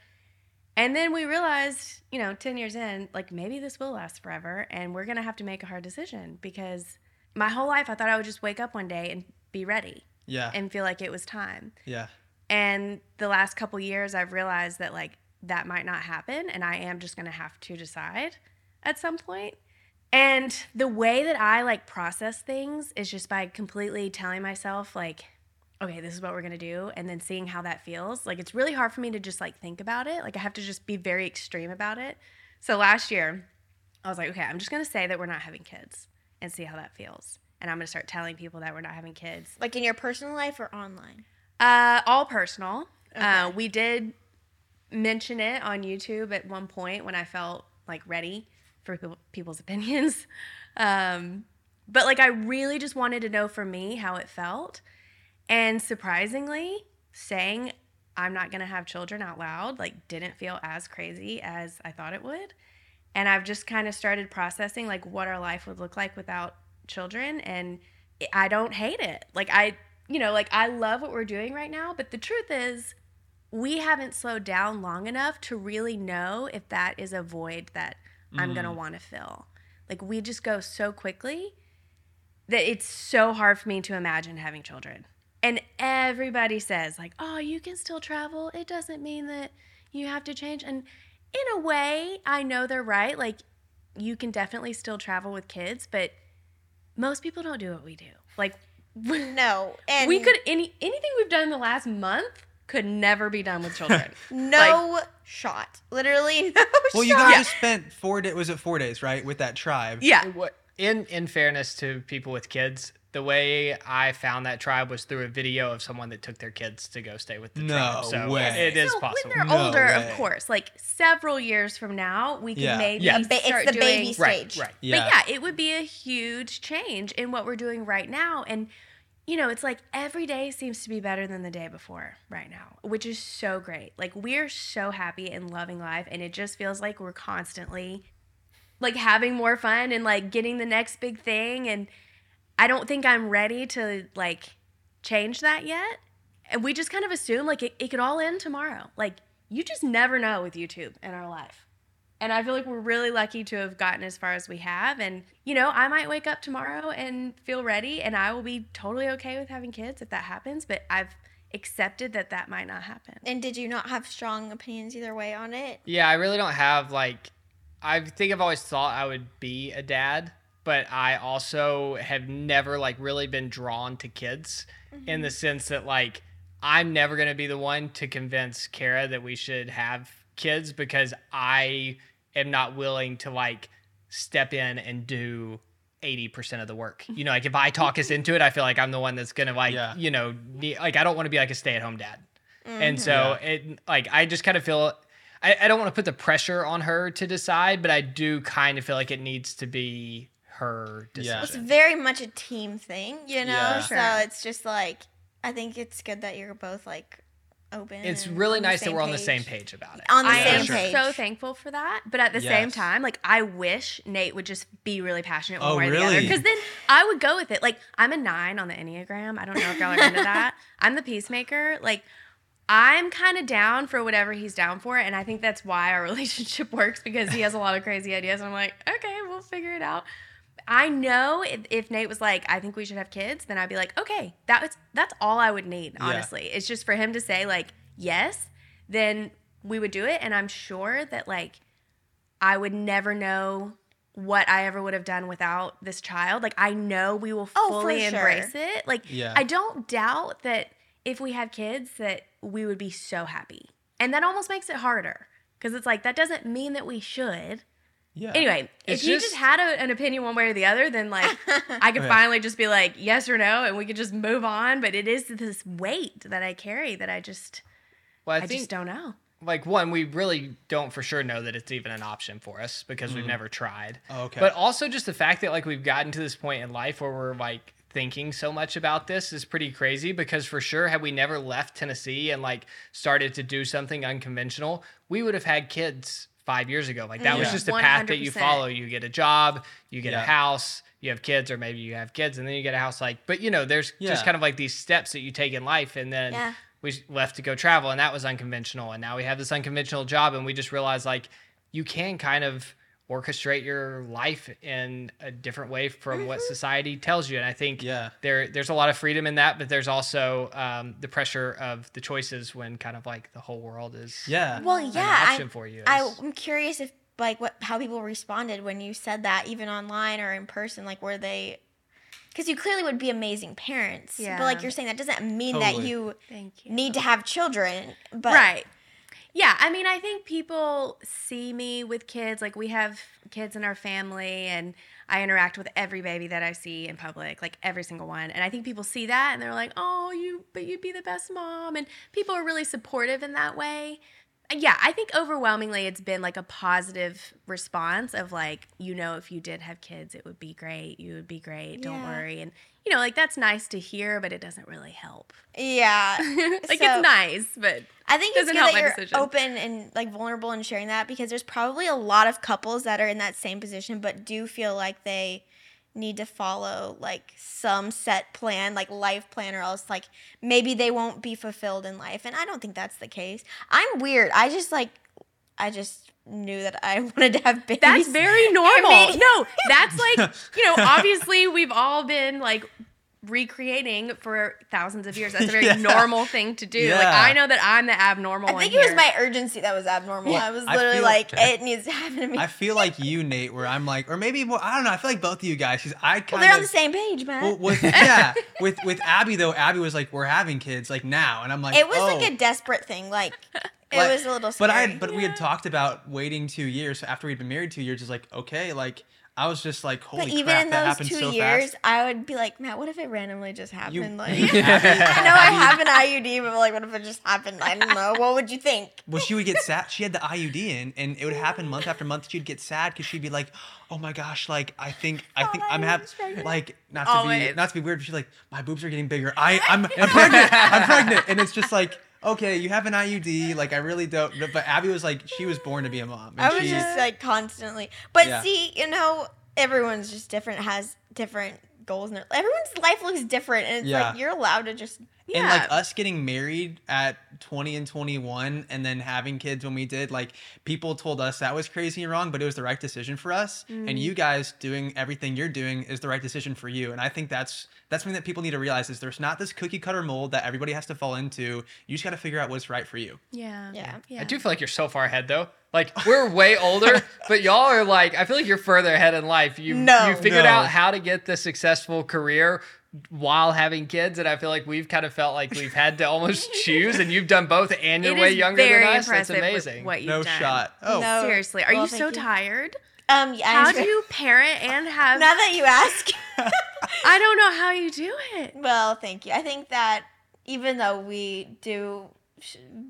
And then we realized, you know, 10 years in, like maybe this will last forever and we're going to have to make a hard decision because my whole life I thought I would just wake up one day and be ready Yeah. and feel like it was time. yeah. And the last couple years I've realized that like that might not happen and I am just going to have to decide at some point. And the way that I like process things is just by completely telling myself like okay, this is what we're to do and then seeing how that feels. Like it's really hard for me to just like think about it. Like I have to just be very extreme about it. So last year I was like, okay, I'm just to say that we're not having kids and see how that feels. And I'm to start telling people that we're not having kids like in your personal life or online? uh, all personal. Uh, we did mention it on YouTube at one point when I felt like ready for people, people's opinions. Um, but like, I really just wanted to know for me how it felt. And surprisingly, saying I'm not going to have children out loud, like, didn't feel as crazy as I thought it would. And I've just kind of started processing like what our life would look like without children. And I don't hate it. Like, I, you know, like I love what we're doing right now. But the truth is, we haven't slowed down long enough to really know if that is a void that I'm going to mm. want to fill. Like, we just go so quickly that it's so hard for me to imagine having children. And everybody says, like, oh, you can still travel. It doesn't mean that you have to change. And in a way, I know they're right. Like, you can definitely still travel with kids, but most people don't do what we do. Like, No, and we could any anything we've done in the last month could never be done with children. no shot. Literally no Well, shot. you guys just spent four days. Was it four days, right, with that tribe? yeah. In in fairness to people with kids, the way I found that tribe was through a video of someone that took their kids to go stay with the No tribe. So way. it is so possible. when they're No older, way. of course, like several years from now, we can Yeah. maybe Yeah. A ba- it's start the doing baby right, stage. right. Yeah. But yeah, it would be a huge change in what we're doing right now. And, you know, it's like every day seems to be better than the day before right now, which is so great. Like, we're so happy and loving life. And it just feels like we're constantly like having more fun and like getting the next big thing. And I don't think I'm ready to like change that yet. And we just kind of assume like it, it could all end tomorrow. Like, you just never know with YouTube in our life. And I feel like we're really lucky to have gotten as far as we have. And, you know, I might wake up tomorrow and feel ready, and I will be totally okay with having kids if that happens. But I've accepted that that might not happen. And did you not have strong opinions either way on it? Yeah, I really don't have like I think I've always thought I would be a dad, but I also have never like really been drawn to kids in mm-hmm. the sense that like I'm never going to be the one to convince Kara that we should have kids because I am not willing to like step in and do 80% of the work. You know, like if I talk us into it, I feel like I'm the one that's going to like, Yeah. you know, ne- like I don't want to be like a stay-at-home dad. And mm-hmm. so it like I just kind of feel I, I don't want to put the pressure on her to decide, but I do kind of feel like it needs to be her decision. Yeah. It's very much a team thing, you know? Yeah. So Sure. it's just like I think it's good that you're both like open. It's really nice that we're on the same page about it. On the I Yeah, am same page. so thankful for that. But at the same time, like I wish Nate would just be really passionate one Oh, way or the other. Because then I would go with it. Like I'm a nine on the Enneagram. I don't know if y'all are into that. I'm the peacemaker. Like I'm kind of down for whatever he's down for. And I think that's why our relationship works because he has a lot of crazy ideas. And I'm like, okay, we'll figure it out. I know if, if Nate was like, I think we should have kids, then I'd be like, okay, that was that's all I would need, Yeah. honestly. It's just for him to say like yes, then we would do it. And I'm sure that like I would never know what I ever would have done without this child. Like I know we will Oh, for fully sure. embrace it. Like Yeah. I don't doubt that if we had kids that we would be so happy. And that almost makes it harder because it's like that doesn't mean that we should. Yeah. Anyway, It's if you just- just had a, an opinion one way or the other, then like oh, I could Okay. finally just be like yes or no, and we could just move on. But it is this weight that I carry that I just Well, I, I, think just don't know. like one, we really don't for sure know that it's even an option for us because we've mm. never tried. Oh, okay. But also just the fact that like we've gotten to this point in life where we're like thinking so much about this is pretty crazy because for sure had we never left Tennessee and like started to do something unconventional, we would have had kids 5 years ago. Like that was just a path that you follow. You get a job, you get Yeah. a house, you have kids or maybe you have kids and then you get a house like but you know there's Yeah. just kind of like these steps that you take in life and then Yeah. we left to go travel and that was unconventional and now we have this unconventional job and we just realized like you can kind of orchestrate your life in a different way from what society tells you and i think Yeah. there there's a lot of freedom in that but there's also um, the pressure of the choices when kind of like the whole world is yeah. Well, an yeah, option I, for you I, is- I'm curious if like what how people responded when you said that, even online or in person. Like, were they? Because you clearly would be amazing parents. yeah. But like you're saying, that doesn't mean that you Thank you. need to have children. But right. Yeah, I mean, I think people see me with kids. Like we have kids in our family, and I interact with every baby that I see in public, like every single one. And I think people see that, and they're like, "Oh, you, but you'd be the best mom." And people are really supportive in that way. Yeah, I think overwhelmingly it's been like a positive response of like, you know, if you did have kids, it would be great. You would be great. Don't Yeah. worry. And you know, like that's nice to hear, but it doesn't really help. yeah, like So- it's nice, but I think it's Doesn't good that you're decision. open and like vulnerable and sharing that because there's probably a lot of couples that are in that same position but do feel like they need to follow like some set plan, like life plan, or else like maybe they won't be fulfilled in life. And I don't think that's the case. I'm weird. I just like I just knew that I wanted to have babies. That's very normal. no, that's like, you know, obviously we've all been like recreating for thousands of years. That's a very Yeah. normal thing to do. Like I know that I'm the abnormal I one. think it was my urgency that was abnormal. Well, I was I literally feel- like, it needs to happen to me. I feel like you, Nate, where I'm like, or maybe well, I don't know. I feel like both of you guys, because I kind well, they're of on the same page, man. Well, with yeah, with with Abby though, Abby was like, "We're having kids like now," and I'm like, it was oh. like a desperate thing. Like it Like- was a little scary. But I but we had talked about waiting two years so after we'd been married two years. It's like okay, like I was just like, holy But even crap, in that those happened two so years, fast. I would be like, Matt, what if it randomly just happened? You, like, you- I know I have an IUD, but like, what if it just happened? I don't know. What would you think? Well, she would get sad. She had the IUD in, and it would happen month after month. She'd get sad because she'd be like, "Oh my gosh, like I think I think Oh, I'm I having like not to Always. be not to be weird, but she's like, my boobs are getting bigger. I I'm, I'm pregnant. I'm pregnant, and it's just like." Okay, you have an IUD. Like I really don't. But Abby was like, she was born to be a mom. And I was she, just like constantly. But Yeah. see, you know, everyone's just different, has different goals, and their- everyone's life looks different, and it's Yeah. like you're allowed to just. And like us getting married at 20 and 21 and then having kids when we did, like people told us that was crazy and wrong, but it was the right decision for us. Mm. And you guys doing everything you're doing is the right decision for you. And I think that's that's something that people need to realize is there's not this cookie cutter mold that everybody has to fall into. You just got to figure out what's right for you. Yeah. Yeah. Yeah. I do feel like you're so far ahead though. Like we're way older, but y'all are like I feel like you're further ahead in life. You No. you figured No. out how to get the successful career while having kids, and I feel like we've kind of felt like we've had to almost choose, and you've done both, and you're It way younger very than us. That's amazing. what you've no done. shot. Oh, No. Seriously, are Well, you so you. tired? Um, yeah, How do you parent and have? Now that you ask. I don't know how you do it. Well, thank you. I think that even though we do sh-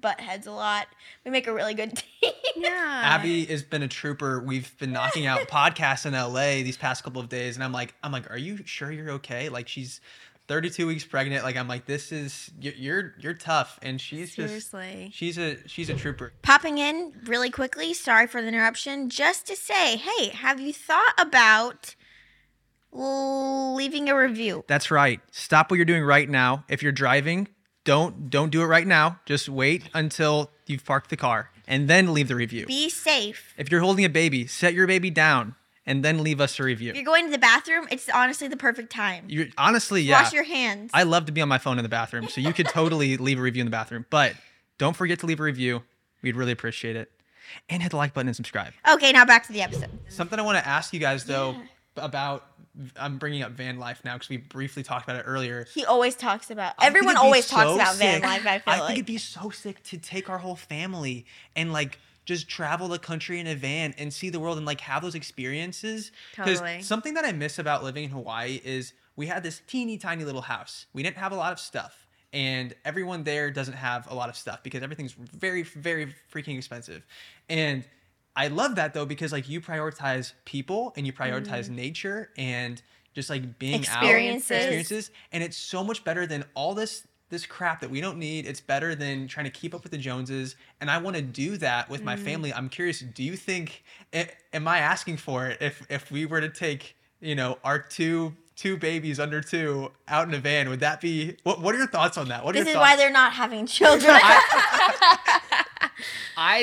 butt heads a lot, we make a really good team. Yeah. Abby has been a trooper. We've been knocking out podcasts in LA these past couple of days, and I'm like, I'm like, are you sure you're okay? Like she's 32 weeks pregnant. Like I'm like, this is you're you're, you're tough, and she's just Seriously. she's a she's a trooper. Popping in really quickly, sorry for the interruption, just to say, hey, have you thought about leaving a review? That's right. Stop what you're doing right now. If you're driving, don't don't do it right now. Just wait until you've parked the car and then leave the review. Be safe. If you're holding a baby, set your baby down and then leave us a review. If you're going to the bathroom, it's honestly the perfect time. You're honestly, yeah. Wash your hands. I love to be on my phone in the bathroom, so you could totally leave a review in the bathroom. But don't forget to leave a review. We'd really appreciate it. and hit the like button and subscribe. Okay, now back to the episode. Something I want to ask you guys though about I'm bringing up van life now because we briefly talked about it earlier. He always talks about. I Everyone always talks so about van life. I feel I like. think it'd be so sick to take our whole family and like just travel the country in a van and see the world and like have those experiences. 'Cause Totally. something that I miss about living in Hawaii is we had this teeny tiny little house. We didn't have a lot of stuff. And everyone there doesn't have a lot of stuff because everything's very, very freaking expensive. And I love that though because like you prioritize people and you prioritize mm. nature and just like being Experiences. out experiences. and it's so much better than all this this crap that we don't need. It's better than trying to keep up with the joneses and i want to do that with my mm. family. I'm curious do you think am i asking for it if if we were to take you know our two two babies under two out in a van would that be what, what are your thoughts on that? What are this is thoughts? why they're not having children. I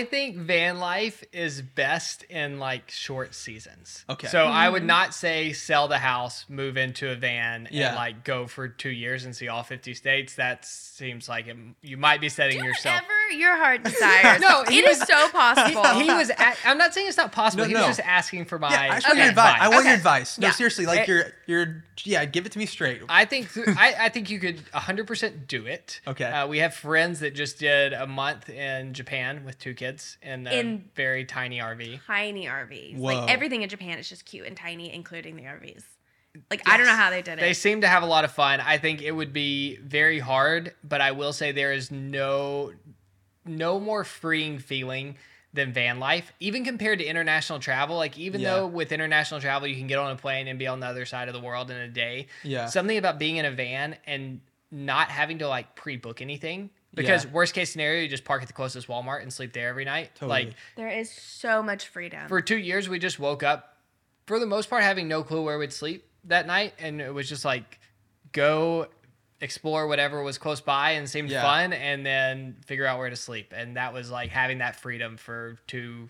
think van life is best in like short seasons. Okay. So I Mm-hmm. would not say sell the house, move into a van, Yeah. and like go for two years and see all 50 states. That seems like it, you might be setting yourself. Whatever your heart desires. No, it he is so possible. He was. A- I'm not saying it's not possible. No, he was just asking for my. yeah, I just want your advice. I want your advice. No, Yeah. seriously, like Eh. you're you're yeah, give it to me straight. I think th- I, I think you could 100% do it. Okay. Uh, we have friends that just did a month in Japan with two kids in a In- very tiny RV. tiny RVs. Whoa. Like everything in Japan is just cute and tiny, including the RVs. Like I don't know how they did it. They seem to have a lot of fun. I think it would be very hard, but I will say there is no no more freeing feeling than van life, even compared to international travel. Like even Yeah. though with international travel you can get on a plane and be on the other side of the world in a day. Yeah. Something about being in a van and not having to like pre-book anything. Because Yeah. worst case scenario, you just park at the closest Walmart and sleep there every night. Totally. Like there is so much freedom. for two years we just woke up for the most part having no clue where we'd sleep that night and it was just like go explore whatever was close by and seemed Yeah. fun and then figure out where to sleep and that was like having that freedom for two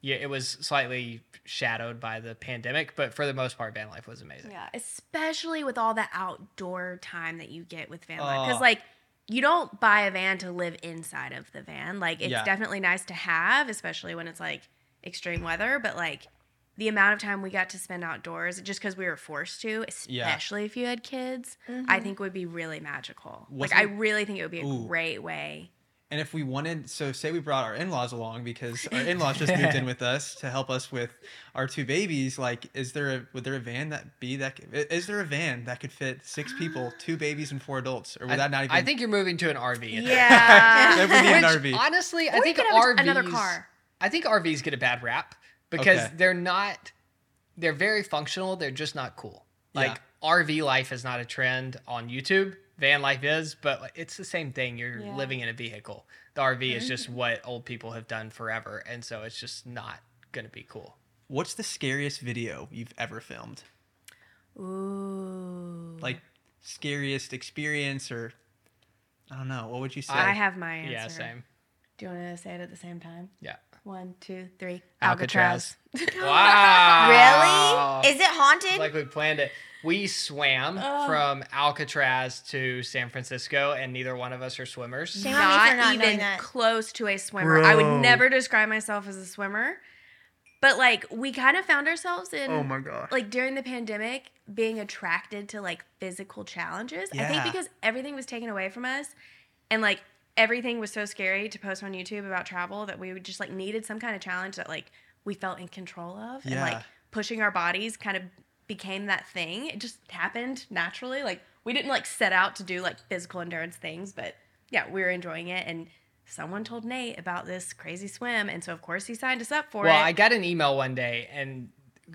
yeah it was slightly shadowed by the pandemic but for the most part van life was amazing yeah, especially with all the outdoor time that you get with van life. Because Oh. like you don't buy a van to live inside of the van. Like it's Yeah. definitely nice to have, especially when it's like extreme weather. But like the amount of time we got to spend outdoors, just because we were forced to, Yeah. especially if you had kids, I mm-hmm. think would be really magical. Wasn't like I really think it would be a Ooh. great way. And if we wanted, so say we brought our in-laws along because our in-laws just moved in with us to help us with our two babies. Like, is there a would there a van that be that? c- Is there a van that could fit six people, two babies and four adults, or would I, that not even? I think you're moving to an RV Yeah. That would need an Which, RV. honestly, I Or you think could RVs, another car. I think RVs get a bad rap because Okay. they're not. They're very functional. They're just not cool. Like RV life is not a trend on YouTube. Van life is, but like, it's the same thing. You're Yeah. living in a vehicle. The RV is just mm-hmm. what old people have done forever, and so it's just not gonna be cool. What's the scariest video you've ever filmed? Ooh. Like, scariest experience, or I don't know. What would you say? I have my answer. Yeah, same. Do you want to say it at the same time? Yeah. One, two, three. Alcatraz. Alcatraz. wow. Really? Is it haunted? like we planned it. We swam Oh. from Alcatraz to San Francisco, and neither one of us are swimmers. Shame on me for not, not even close to a swimmer. I would never describe myself as a swimmer. But like we kind of found ourselves in oh my god like during the pandemic being attracted to like physical challenges. Yeah. I think because everything was taken away from us and like everything was so scary to post on YouTube about travel that we just like needed some kind of challenge that like we felt in control of and like pushing our bodies kind of became that thing. It just happened naturally. Like we didn't like set out to do like physical endurance things, but yeah, we were enjoying it and someone told Nate about this crazy swim and so of course he signed us up for Well, it. Well, I got an email one day, and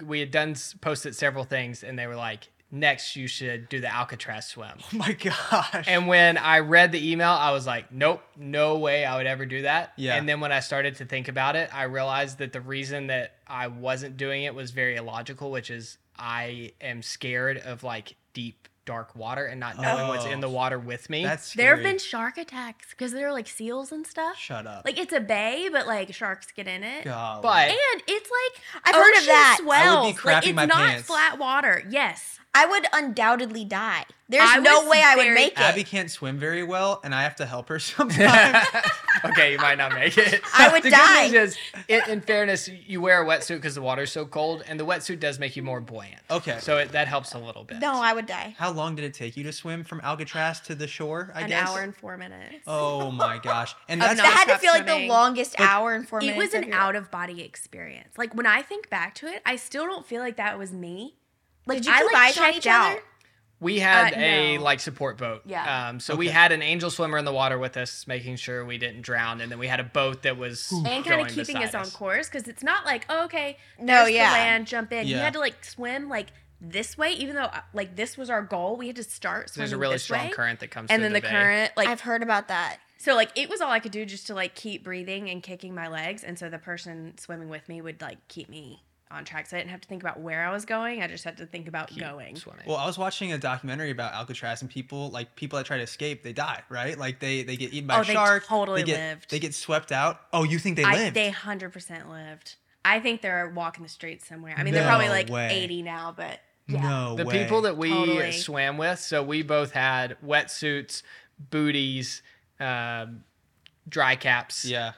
we had done posted several things, and they were like, "Next, you should do the Alcatraz swim." oh my gosh. And when I read the email, I was like, "Nope, no way I would ever do that." Yeah. And then when I started to think about it, I realized that the reason that I wasn't doing it was very illogical, which is I am scared of like deep dark water and not knowing what's in the Oh. water with me. That's scary. there have been shark attacks because there are like seals and stuff. Shut up. Like it's a bay, but like sharks get in it. Golly. But- And it's like I've heard of ocean that. I would be Swells. like crapping it's my not pants. flat water. Yes. I would undoubtedly die. There's I no was way I would very- make it. Abby can't swim very well, and I have to help her sometimes. okay, you might not make it. I would the die. Good news is, in, in fairness, you wear a wetsuit because the water's so cold, and the wetsuit does make you more buoyant. Okay. So it, that helps a little bit. no, I would die. How long did it take you to swim from Alcatraz to the shore? I guess An guess. hour and four minutes. Oh my gosh! And that's not- That had to Nonstop feel like the swimming. longest But hour and four it minutes. was an your- out of body experience. Like when I think back to it, I still don't feel like that was me. Like Did you I keep like eyes on checked each out. other? We had Uh, a no. like support boat. Yeah. Um, so we had an angel swimmer in the water with us, making sure we didn't drown, and then we had a boat that was and kind of keeping us beside on course because it's not like oh, okay No, there's yeah. the land jump in you Yeah. had to like swim like this way even though uh, like this was our goal we had to start swimming There's a really this strong way. current that comes and then the, bay. current like I've heard about that. so like it was all i could do just to like keep breathing and kicking my legs and so the person swimming with me would like keep me on track so i didn't have to think about where i was going i just had to think about Keep going swimming. Well, I was watching a documentary about Alcatraz, and people like people that try to escape, they die, right? Like they they get eaten by Oh, a they shark. totally they get, lived. They get swept out. Oh, you think they I, lived? they 100% lived i think they're walking the streets somewhere i mean they're probably like way. 80 now but yeah No the way. people that we Totally. swam with, so we both had wetsuits, booties, um, dry caps. Yeah.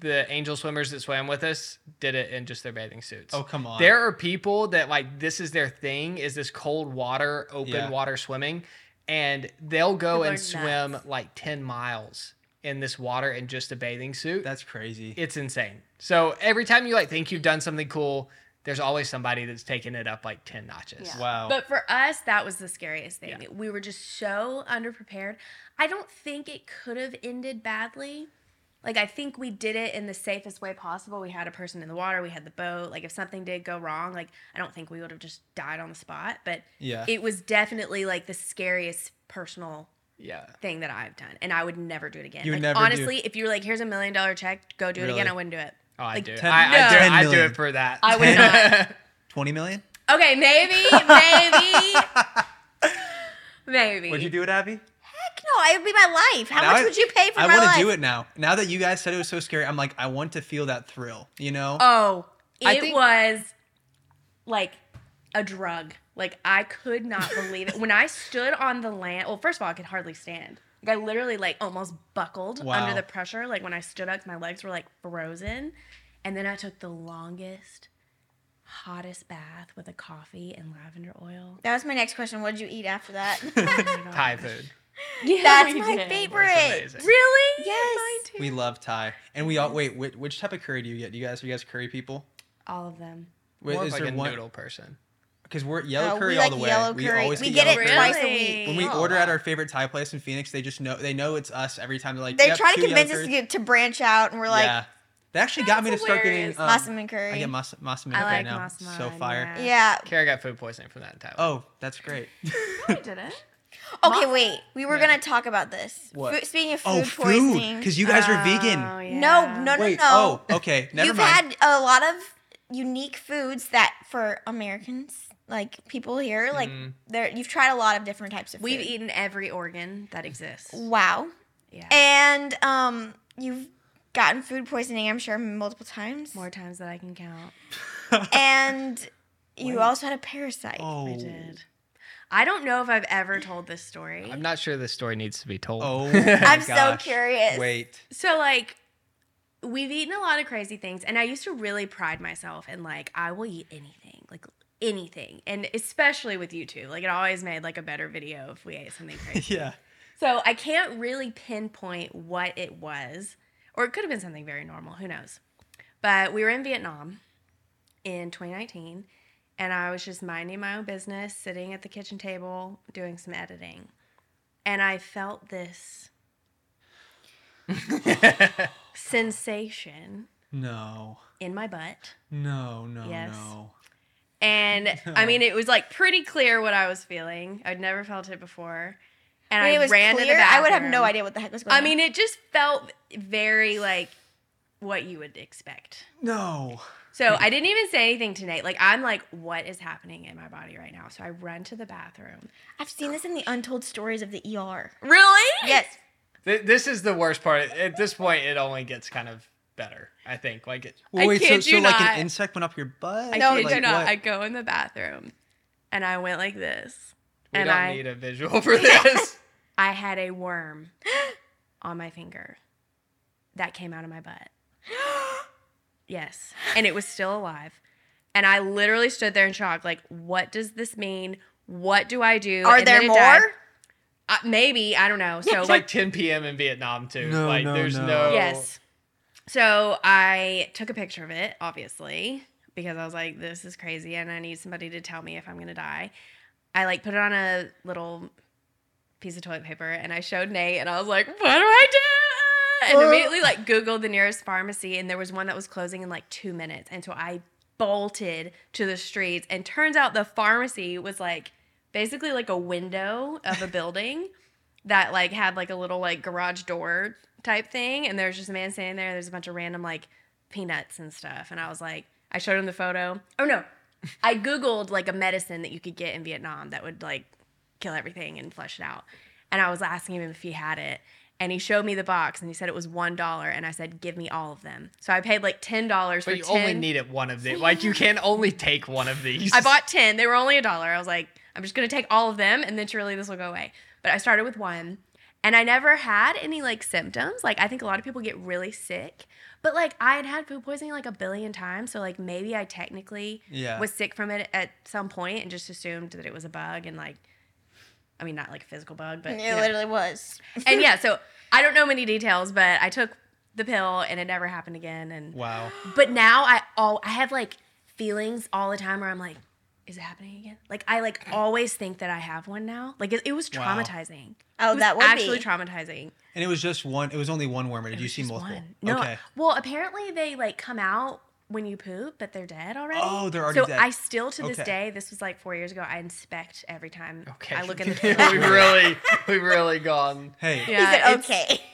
The angel swimmers that swam with us did it in just their bathing suits. Oh come on. There are people that like this is their thing is this cold water, open Yeah. water swimming, and they'll go People and swim nuts. like ten miles in this water in just a bathing suit. That's crazy. it's insane. So every time you like think you've done something cool, there's always somebody that's taking it up like ten notches. Yeah. Wow. But for us, that was the scariest thing. Yeah. We were just so underprepared. I don't think it could have ended badly. Like I think we did it in the safest way possible. We had a person in the water, we had the boat. Like if something did go wrong, like I don't think we would have just died on the spot, but yeah. it was definitely like the scariest personal Yeah. thing that I've done and I would never do it again. You like never do- honestly, if you were like here's a million dollar check, go do it again, I wouldn't do it. Oh, I Like, do. it. ten- I, I do. ten I do it for that. I would not. Twenty million. Okay, maybe, maybe. maybe. Would you do it, Abby? Heck no, it would be my life. How Now much I- would you pay for that? I my want to do it now. Now that you guys said it was so scary, I'm like, I want to feel that thrill. You know? Oh, I it think- was like a drug. Like I could not believe it. When I stood on the land, well, first of all, I could hardly stand. Like I literally like almost buckled Wow. under the pressure. Like when I stood up, my legs were like frozen. And then I took the longest, hottest bath with a coffee and lavender oil. That was my next question. What did you eat after that? Oh Thai food. Yeah, That's my did. favorite. amazing. Really? Yes. Mine too. we love Thai, and we all wait. Which, which type of curry do you get? Do you guys are you guys curry people? All of them. Wait, More of is like there a one? noodle person. Because we're yellow Uh, curry we all like the way. yellow We curry. always We get, get yellow it curry. twice a Really? week. When we Oh, order at wow. our favorite Thai place in Phoenix, they just know they know it's us every time. They're like, They yep, try to two yellow convince us to, get, to branch out, and we're like, yeah, they actually got me to That's start getting hilarious. um, Massaman curry. I get mas- massaman I right like now. massaman, so fire. yeah. yeah. Kara got food poisoning from that in Thailand. Oh, that's great. I did it. Okay, wait. We were Yeah. gonna talk about this. What? Fu- speaking of food oh, food, poisoning, because you guys are Oh, vegan. yeah. no, no, no, Wait. no. Oh, okay. Never You've mind. had a lot of unique foods that for Americans, like people here, like. Mhm. there. You've tried a lot of different types of Food. We've eaten every organ that exists. Wow. Yeah. And um, you've gotten food poisoning, I'm sure, multiple times. More times than I can count. And you Wait. also had a parasite. oh. I did. I don't know if I've ever told this story. I'm not sure this story needs to be told. Oh, my I'm so curious. Wait. So like we've eaten a lot of crazy things and I used to really pride myself in like I will eat anything. Like anything. And especially with YouTube. Like it always made like a better video if we ate something crazy. Yeah. So I can't really pinpoint what it was, or it could have been something very normal. Who knows? But we were in Vietnam in 2019, and I was just minding my own business, sitting at the kitchen table doing some editing, and I felt this sensation No. in my butt. No. No. Yes. No. And I mean, it was like pretty clear what I was feeling. I'd never felt it before. And When I it was ran to clear, the I would have no idea what the heck was going I on. I mean, it just felt very like what you would expect. No. So I didn't even say anything to Nate. Like I'm like, what is happening in my body right now? So I run to the bathroom. I've seen this in the untold stories of the ER. Really? Yes. Th- this is the worst part. At this point, it only gets kind of better. I think. Like it. Well, I wait. So, kid so you like not. an insect went up your butt? I No, kid like you not. what? I go in the bathroom, and I went like this. We and don't I need a visual for this. I had a worm on my finger that came out of my butt. Yes. And it was still alive. And I literally stood there in shock like, what does this mean? What do I do? Are And there then it died. more? Uh, maybe. I don't know. So, It's like 10 p.m. in Vietnam too. No, like no, there's no. no. yes. So I took a picture of it, obviously, because I was like, this is crazy and I need somebody to tell me if I'm going to die. I like put it on a little piece of toilet paper and I showed Nate and I was like, what do I do? And immediately like Googled the nearest pharmacy and there was one that was closing in like two minutes. And so I bolted to the streets and turns out the pharmacy was like basically like a window of a building that like had like a little like garage door type thing. And there's just a man standing there there's a bunch of random like peanuts and stuff. And i was like i showed him the photo. Oh no. I googled like a medicine that you could get in vietnam that would like kill everything and flush it out. And i was asking him if he had it and he showed me the box and he said it was one dollar and i said give me all of them so i paid like ten dollars for But you 10 only needed one of these. Like you can only take one of these. I bought 10. They were only a dollar. I was like, I'm just going to take all of them and then surely this will go away. But I started with one and I never had any like symptoms. Like, I think a lot of people get really sick. But like, I had had food poisoning like a billion times. So, like, maybe I technically Yeah. was sick from it at some point and just assumed that it was a bug and like, I mean, not like a physical bug, but. It you know. literally was. And yeah, so I don't know many details, but I took the pill and it never happened again. And Wow. but now I all I have like feelings all the time where I'm like, is it happening again? Like I like always think that I have one now. Like it, it was Wow. traumatizing. Oh, it was that would actually be. traumatizing. And it was just one. It was only one worm. Or did you see just multiple? one. No, Okay. well apparently they like come out when you poop, but they're dead already. Oh, they're already so dead. I still to this Okay. day, this was like four years ago. I inspect every time Okay. I look in the we've really, we've really gone. Hey. Yeah, said, it's- okay.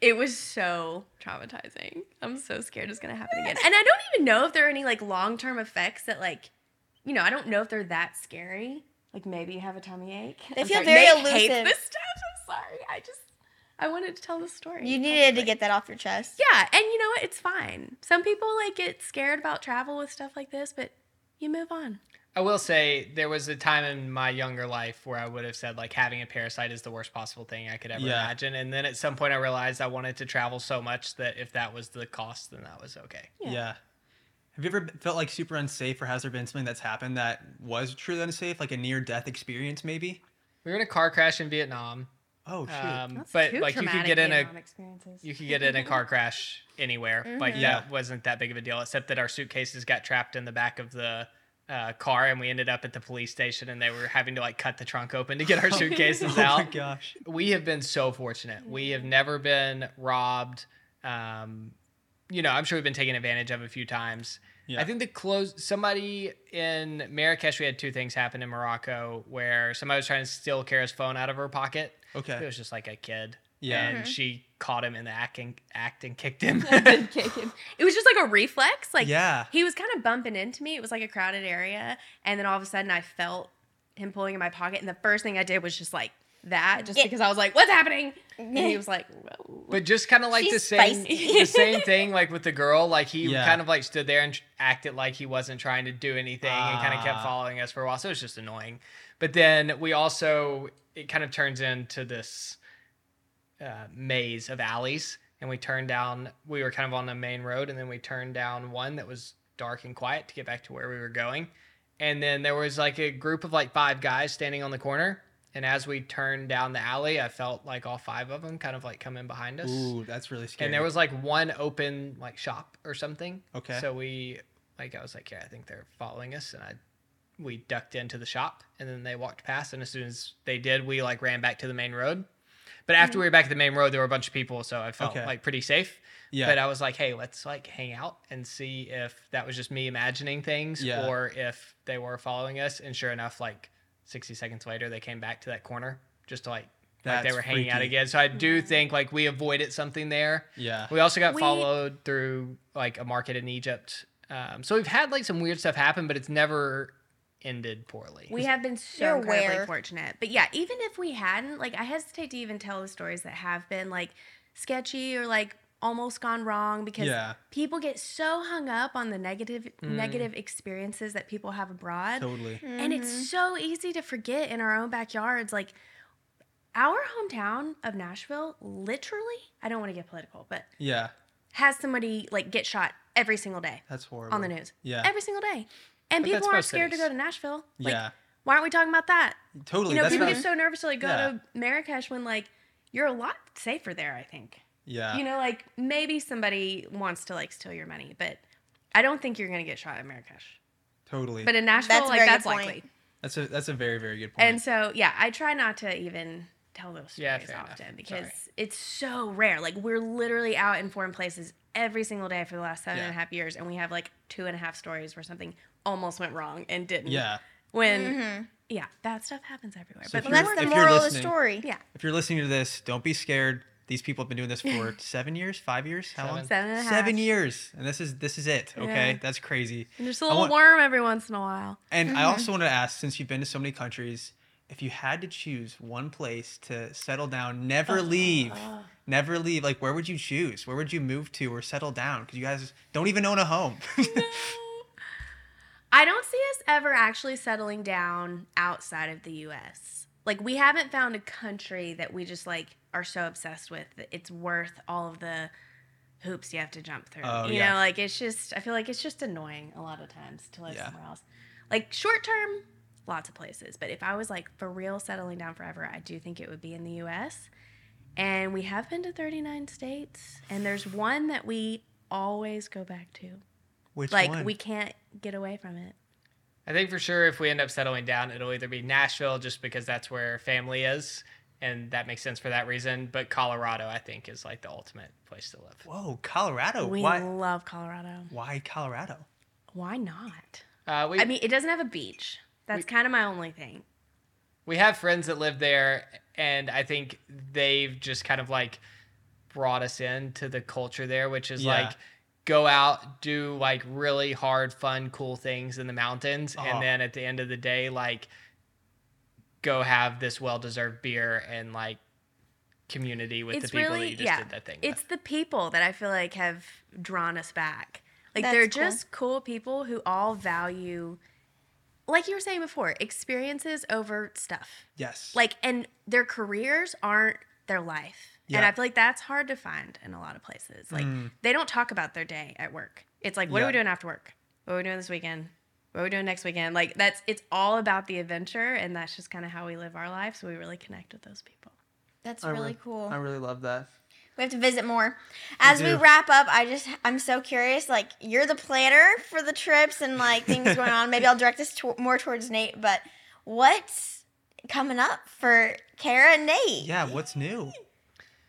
It was so traumatizing. I'm so scared it's gonna happen again. And I don't even know if there are any like long term effects that like, you know, I don't know if they're that scary. Like maybe you have a tummy ache. They I'm feel sorry. very Nate hates elusive. this stuff. I'm sorry. I just I wanted to tell the story. You needed to get that off your chest. Yeah, and you know what? It's fine. Some people like get scared about travel with stuff like this, but you move on. I will say there was a time in my younger life where I would have said like having a parasite is the worst possible thing I could ever Yeah. imagine, and then at some point I realized I wanted to travel so much that if that was the cost, then that was okay. Yeah. Yeah. Have you ever felt like super unsafe, or has there been something that's happened that was truly unsafe, like a near-death experience, maybe? We were in a car crash in Vietnam, Oh shoot. um, but like you could get in a you could get in a car crash anywhere. but Yeah. that wasn't that big of a deal, except that our suitcases got trapped in the back of the uh, car, and we ended up at the police station, and they were having to like cut the trunk open to get our suitcases oh out. Oh my gosh. we have been so fortunate. We have never been robbed. Um, you know, I'm sure we've been taken advantage of a few times. Yeah. I think the close somebody in Marrakesh. We had two things happen in Morocco where somebody was trying to steal Kara's phone out of her pocket. It was just like a kid. Yeah. and she caught him in the act and, act and kicked him. it was just like a reflex. Like Yeah. he was kind of bumping into me. It was like a crowded area, and then all of a sudden I felt him pulling in my pocket, and the first thing I did was just like that, just Yeah. because I was like, "What's happening?" And he was like, well, But just kind of like the same, the same thing, like with the girl. Like he Yeah. kind of like stood there and acted like he wasn't trying to do anything, and kind of kept Ah. following us for a while. So it was just annoying. But then we also it kind of turns into this uh, maze of alleys, and we turned down. We were kind of on the main road, and then we turned down one that was dark and quiet to get back to where we were going. And then there was like a group of like five guys standing on the corner. And as we turned down the alley, I felt like all five of them kind of like come in behind us. Ooh, that's really scary. And there was like one open like shop or something. Okay. So we like I was like, yeah, I think they're following us, and I we ducked into the shop, and then they walked past, and as soon as they did, we like ran back to the main road. But after we were back at the main road, there were a bunch of people, so I felt Okay. like pretty safe. Yeah. But I was like, hey, let's like hang out and see if that was just me imagining things, Yeah. or if they were following us. And sure enough, like 60 seconds later, they came back to that corner just to like. like they were hanging out again. So I do think like we avoided something there. yeah. We also got We- followed through like a market in Egypt. Um, so we've had like some weird stuff happen, but it's never ended poorly. we have been so You're incredibly aware. fortunate. But yeah, even if we hadn't, like, I hesitate to even tell the stories that have been like sketchy or like almost gone wrong because Yeah. people get so hung up on the negative mm. negative experiences that people have abroad. Totally. And it's mm-hmm. so easy to forget in our own backyards. Like our hometown of Nashville, literally, I don't want to get political, but Yeah. has somebody like get shot every single day That's horrible. on the news. Yeah. Every single day. And But people aren't most scared to go to Nashville. Like, yeah. Why aren't we talking about that? Totally. You know, That's people get so nervous to like go Yeah. to Marrakesh when like you're a lot safer there, I think. yeah. You know, like maybe somebody wants to like steal your money, but I don't think you're gonna get shot in Marrakesh. totally. But in Nashville, That's like that's point. likely. that's a that's a very very good point. And so yeah, I try not to even tell those stories Yeah, fair enough. often because Sorry. it's so rare. Like we're literally out in foreign places every single day for the last seven and a half years, and we have like two and a half stories where something almost went wrong and didn't. yeah. When mm-hmm. yeah, that stuff happens everywhere. So but if Well, that's the moral of the story. yeah, If you're listening to this, don't be scared. These people have been doing this for seven years, five years, how long? Seven. seven and a half. Seven years, and this is this is it. Okay, Yeah. that's crazy. And just a little want- worm every once in a while. And I mm-hmm. also want to ask, since you've been to so many countries, if you had to choose one place to settle down, never oh. leave, ah. never leave, like where would you choose? Where would you move to or settle down? Because you guys don't even own a home. no. I don't see us ever actually settling down outside of the US. Like we haven't found a country that we just like are so obsessed with that it's worth all of the hoops you have to jump through. Oh, you yeah. know, like it's just I feel like it's just annoying a lot of times to live Yeah. somewhere else. Like short term, lots of places. But if I was like for real settling down forever, I do think it would be in the US. And we have been to 39 states and there's one that we always go back to. Which Like one? we can't get away from it. I think for sure if we end up settling down, it'll either be Nashville just because that's where family is, and that makes sense for that reason. But Colorado, I think, is like the ultimate place to live. Whoa, Colorado. We why? love Colorado. Why Colorado? Why not? Uh, we I mean, it doesn't have a beach. That's kind of my only thing. we have friends that live there, and I think they've just kind of like brought us into the culture there, which is Yeah. like go out, do like really hard, fun, cool things in the mountains, Oh. and uh-huh. then at the end of the day, like go have this well-deserved beer and like community with it's the people really that you just yeah. did that thing it's with. the people that I feel like have drawn us back. Like That's they're cool. just cool people who all value, like you were saying before, experiences over stuff. Yes. Like, and their careers aren't their life. Yeah. And I feel like that's hard to find in a lot of places. Like, Mm. they don't talk about their day at work. It's like, what are we doing after work? What are we doing this weekend? What are we doing next weekend? Like, that's, it's all about the adventure. And that's just kind of how we live our life. So we really connect with those people. That's I really re- cool. I really love that. We have to visit more. As we do. wrap up, I just I'm so curious. Like you're the planner for the trips and like things going on. Maybe I'll direct this to- more towards Nate. But what's coming up for Kara and Nate? Yeah, what's new?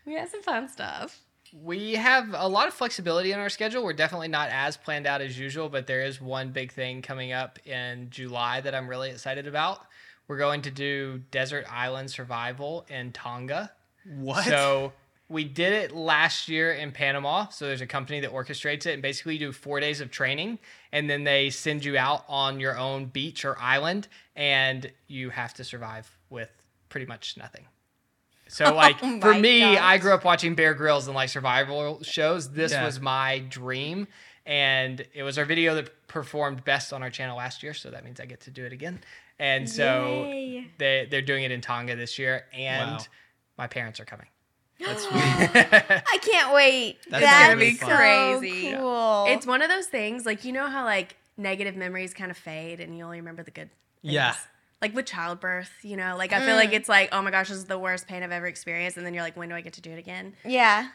We had some fun stuff. we have a lot of flexibility in our schedule. We're definitely not as planned out as usual, but there is one big thing coming up in July that I'm really excited about. We're going to do desert island survival in Tonga. What? So we did it last year in Panama. So there's a company that orchestrates it, and basically you do four days of training, and then they send you out on your own beach or island, and you have to survive with pretty much nothing. So oh like Oh for me, gosh. I grew up watching Bear Grylls and like survival shows. This Yeah. was my dream. And it was our video that performed best on our channel last year, so that means I get to do it again. And so Yay. they they're doing it in Tonga this year, and Wow. my parents are coming. That's I can't wait. That's That's, gonna be so crazy. cool. It's one of those things, like, you know how, like, negative memories kind of fade and you only remember the good things? Yeah. Like with childbirth, you know, like I feel Mm. like it's like, oh my gosh, this is the worst pain I've ever experienced. And then you're like, when do I get to do it again? yeah.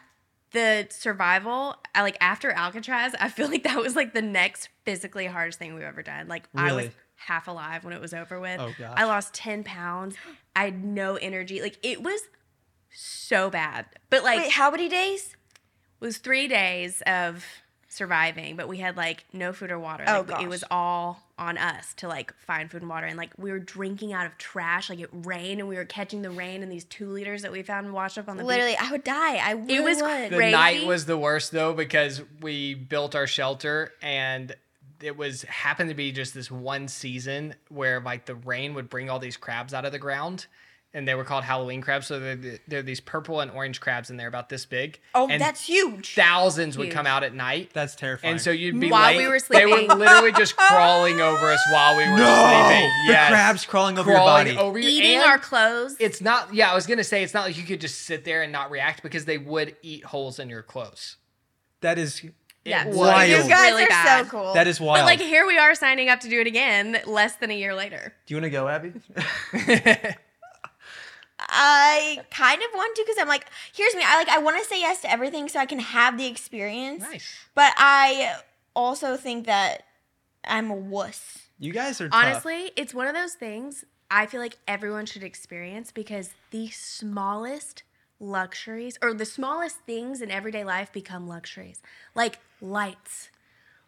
The survival, I, like after Alcatraz, I feel like that was like the next physically hardest thing we've ever done. Like I was half alive when it was over with. Oh, gosh. I lost 10 pounds. I had no energy. Like it was so bad. But like, Wait, how many days? it was three days of surviving, but we had like no food or water. Oh, Like, gosh. It was all on us to like find food and water. And like we were drinking out of trash. Like it rained and we were catching the rain in these two liters that we found washed up on the Literally, I would die. I really It was would. The Crazy. night was the worst though because we built our shelter and it was happened to be just this one season where like the rain would bring all these crabs out of the ground and they were called Halloween crabs. So they're, they're these purple and orange crabs, and they're about this big. Oh, and that's huge. thousands would come out at night. That's terrifying. And so you'd be While late. we were sleeping. They were literally just crawling over us while we were no, sleeping. the crabs crawling over crawling your body. over you. Eating our clothes. It's not. Yeah, I was gonna say it's not like you could just sit there and not react because they would eat holes in your clothes. That is yeah, was wild. you guys really are bad. so cool. that is wild. But like here we are signing up to do it again less than a year later. Do you want to go, Abby? I kind of want to because I'm like, here's me. I like I want to say yes to everything so I can have the experience. nice. But I also think that I'm a wuss. you guys are tough. Honestly, it's one of those things I feel like everyone should experience because the smallest luxuries or the smallest things in everyday life become luxuries. Like lights.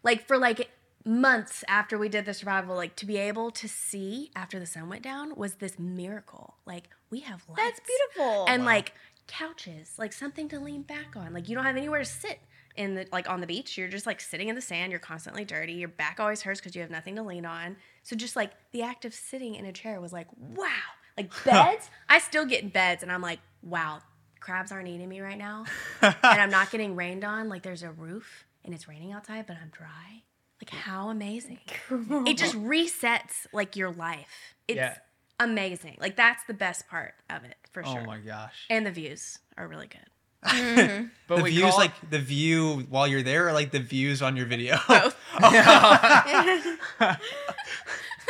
Like for like months after we did the survival, like to be able to see after the sun went down was this miracle. Like we have lights. That's beautiful. And like couches, like something to lean back on. Like you don't have anywhere to sit in the like on the beach. You're just like sitting in the sand. You're constantly dirty. Your back always hurts because you have nothing to lean on. So just like the act of sitting in a chair was like wow. Like beds, I still get in beds and I'm like wow. Crabs aren't eating me right now, and I'm not getting rained on. Like there's a roof and it's raining outside, but I'm dry. Like how amazing! It just resets like your life. It's Yeah. Amazing. Like that's the best part of it for oh sure. oh my gosh. And the views are really good. Mm-hmm. But the we views, call- like the view while you're there, or like the views on your video. Both. Oh.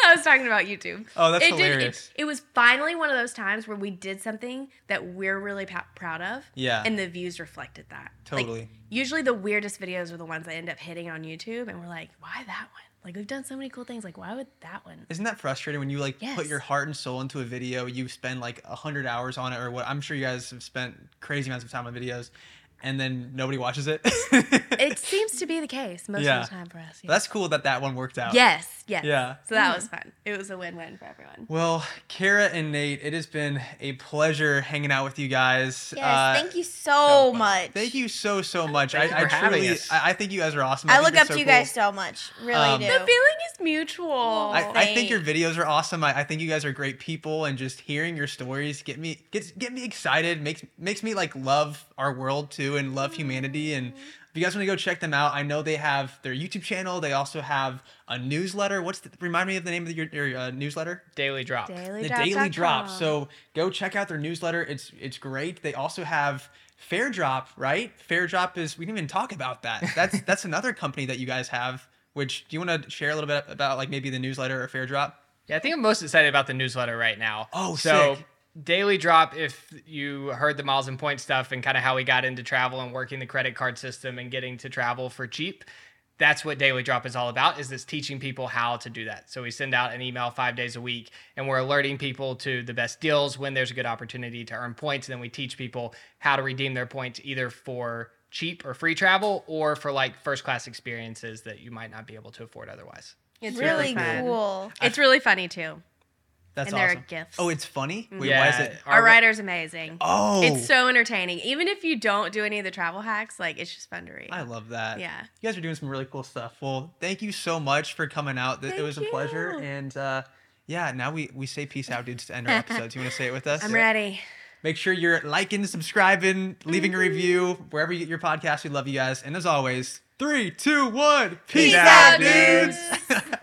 I was talking about YouTube. Oh, that's it Did, hilarious. it, it was finally one of those times where we did something that we're really pa- proud of. Yeah. And the views reflected that. Like, Totally. usually the weirdest videos are the ones that end up hitting on YouTube, and we're like, why that one? Like we've done so many cool things. Like why would that one? Isn't that frustrating when you like put your heart and soul into a video? You spend like a hundred hours on it, or what? I'm sure you guys have spent crazy amounts of time on videos, and then nobody watches it. It seems to be the case most Yeah. of the time for us. yeah. That's cool that that one worked out. yes, yes. Yeah. So that was fun. It was a win-win for everyone. Well, Kara and Nate, it has been a pleasure hanging out with you guys. Yes, Uh, thank you so much. Thank you so so much. Thank you I, I for having truly, us. I, I think you guys are awesome. I think look up so to you cool. guys so much. Really Um, do. The feeling is mutual. I, I think your videos are awesome. I, I think you guys are great people, and just hearing your stories get me gets get me excited. makes makes me like love our world too, and love humanity. And if you guys want to go check them out, I know they have their YouTube channel. They also have a newsletter. What's the, remind me of the name of your, your uh, newsletter? Daily drop. Daily the Drop Daily Drop. So go check out their newsletter. It's it's great. They also have FareDrop, right? FareDrop is we didn't even talk about that. That's that's another company that you guys have. Which do you want to share a little bit about like maybe the newsletter or FareDrop? Yeah, I think I'm most excited about the newsletter right now. Oh, so sick. Daily drop. If you heard the miles and point stuff and kind of how we got into travel and working the credit card system and getting to travel for cheap, that's what daily drop is all about. Is this teaching people how to do that? So we send out an email five days a week, and we're alerting people to the best deals when there's a good opportunity to earn points. And then we teach people how to redeem their points either for cheap or free travel or for like first class experiences that you might not be able to afford otherwise. It's really fun. cool. It's really funny too. That's And there are awesome. gifts. Oh, it's funny. Wait, yeah, why is it? Our writer's amazing. Oh, It's so entertaining. Even if you don't do any of the travel hacks, like it's just fun to read. I love that. Yeah. You guys are doing some really cool stuff. Well, thank you so much for coming out. Th- It Thank was a pleasure. And uh, yeah, now we, we say peace out, dudes, to end our episodes. You want to say it with us? I'm ready. Make sure you're liking, subscribing, leaving a review wherever you get your podcast. We love you guys. And as always, three, two, one, peace, Peace out, out, dudes. dudes.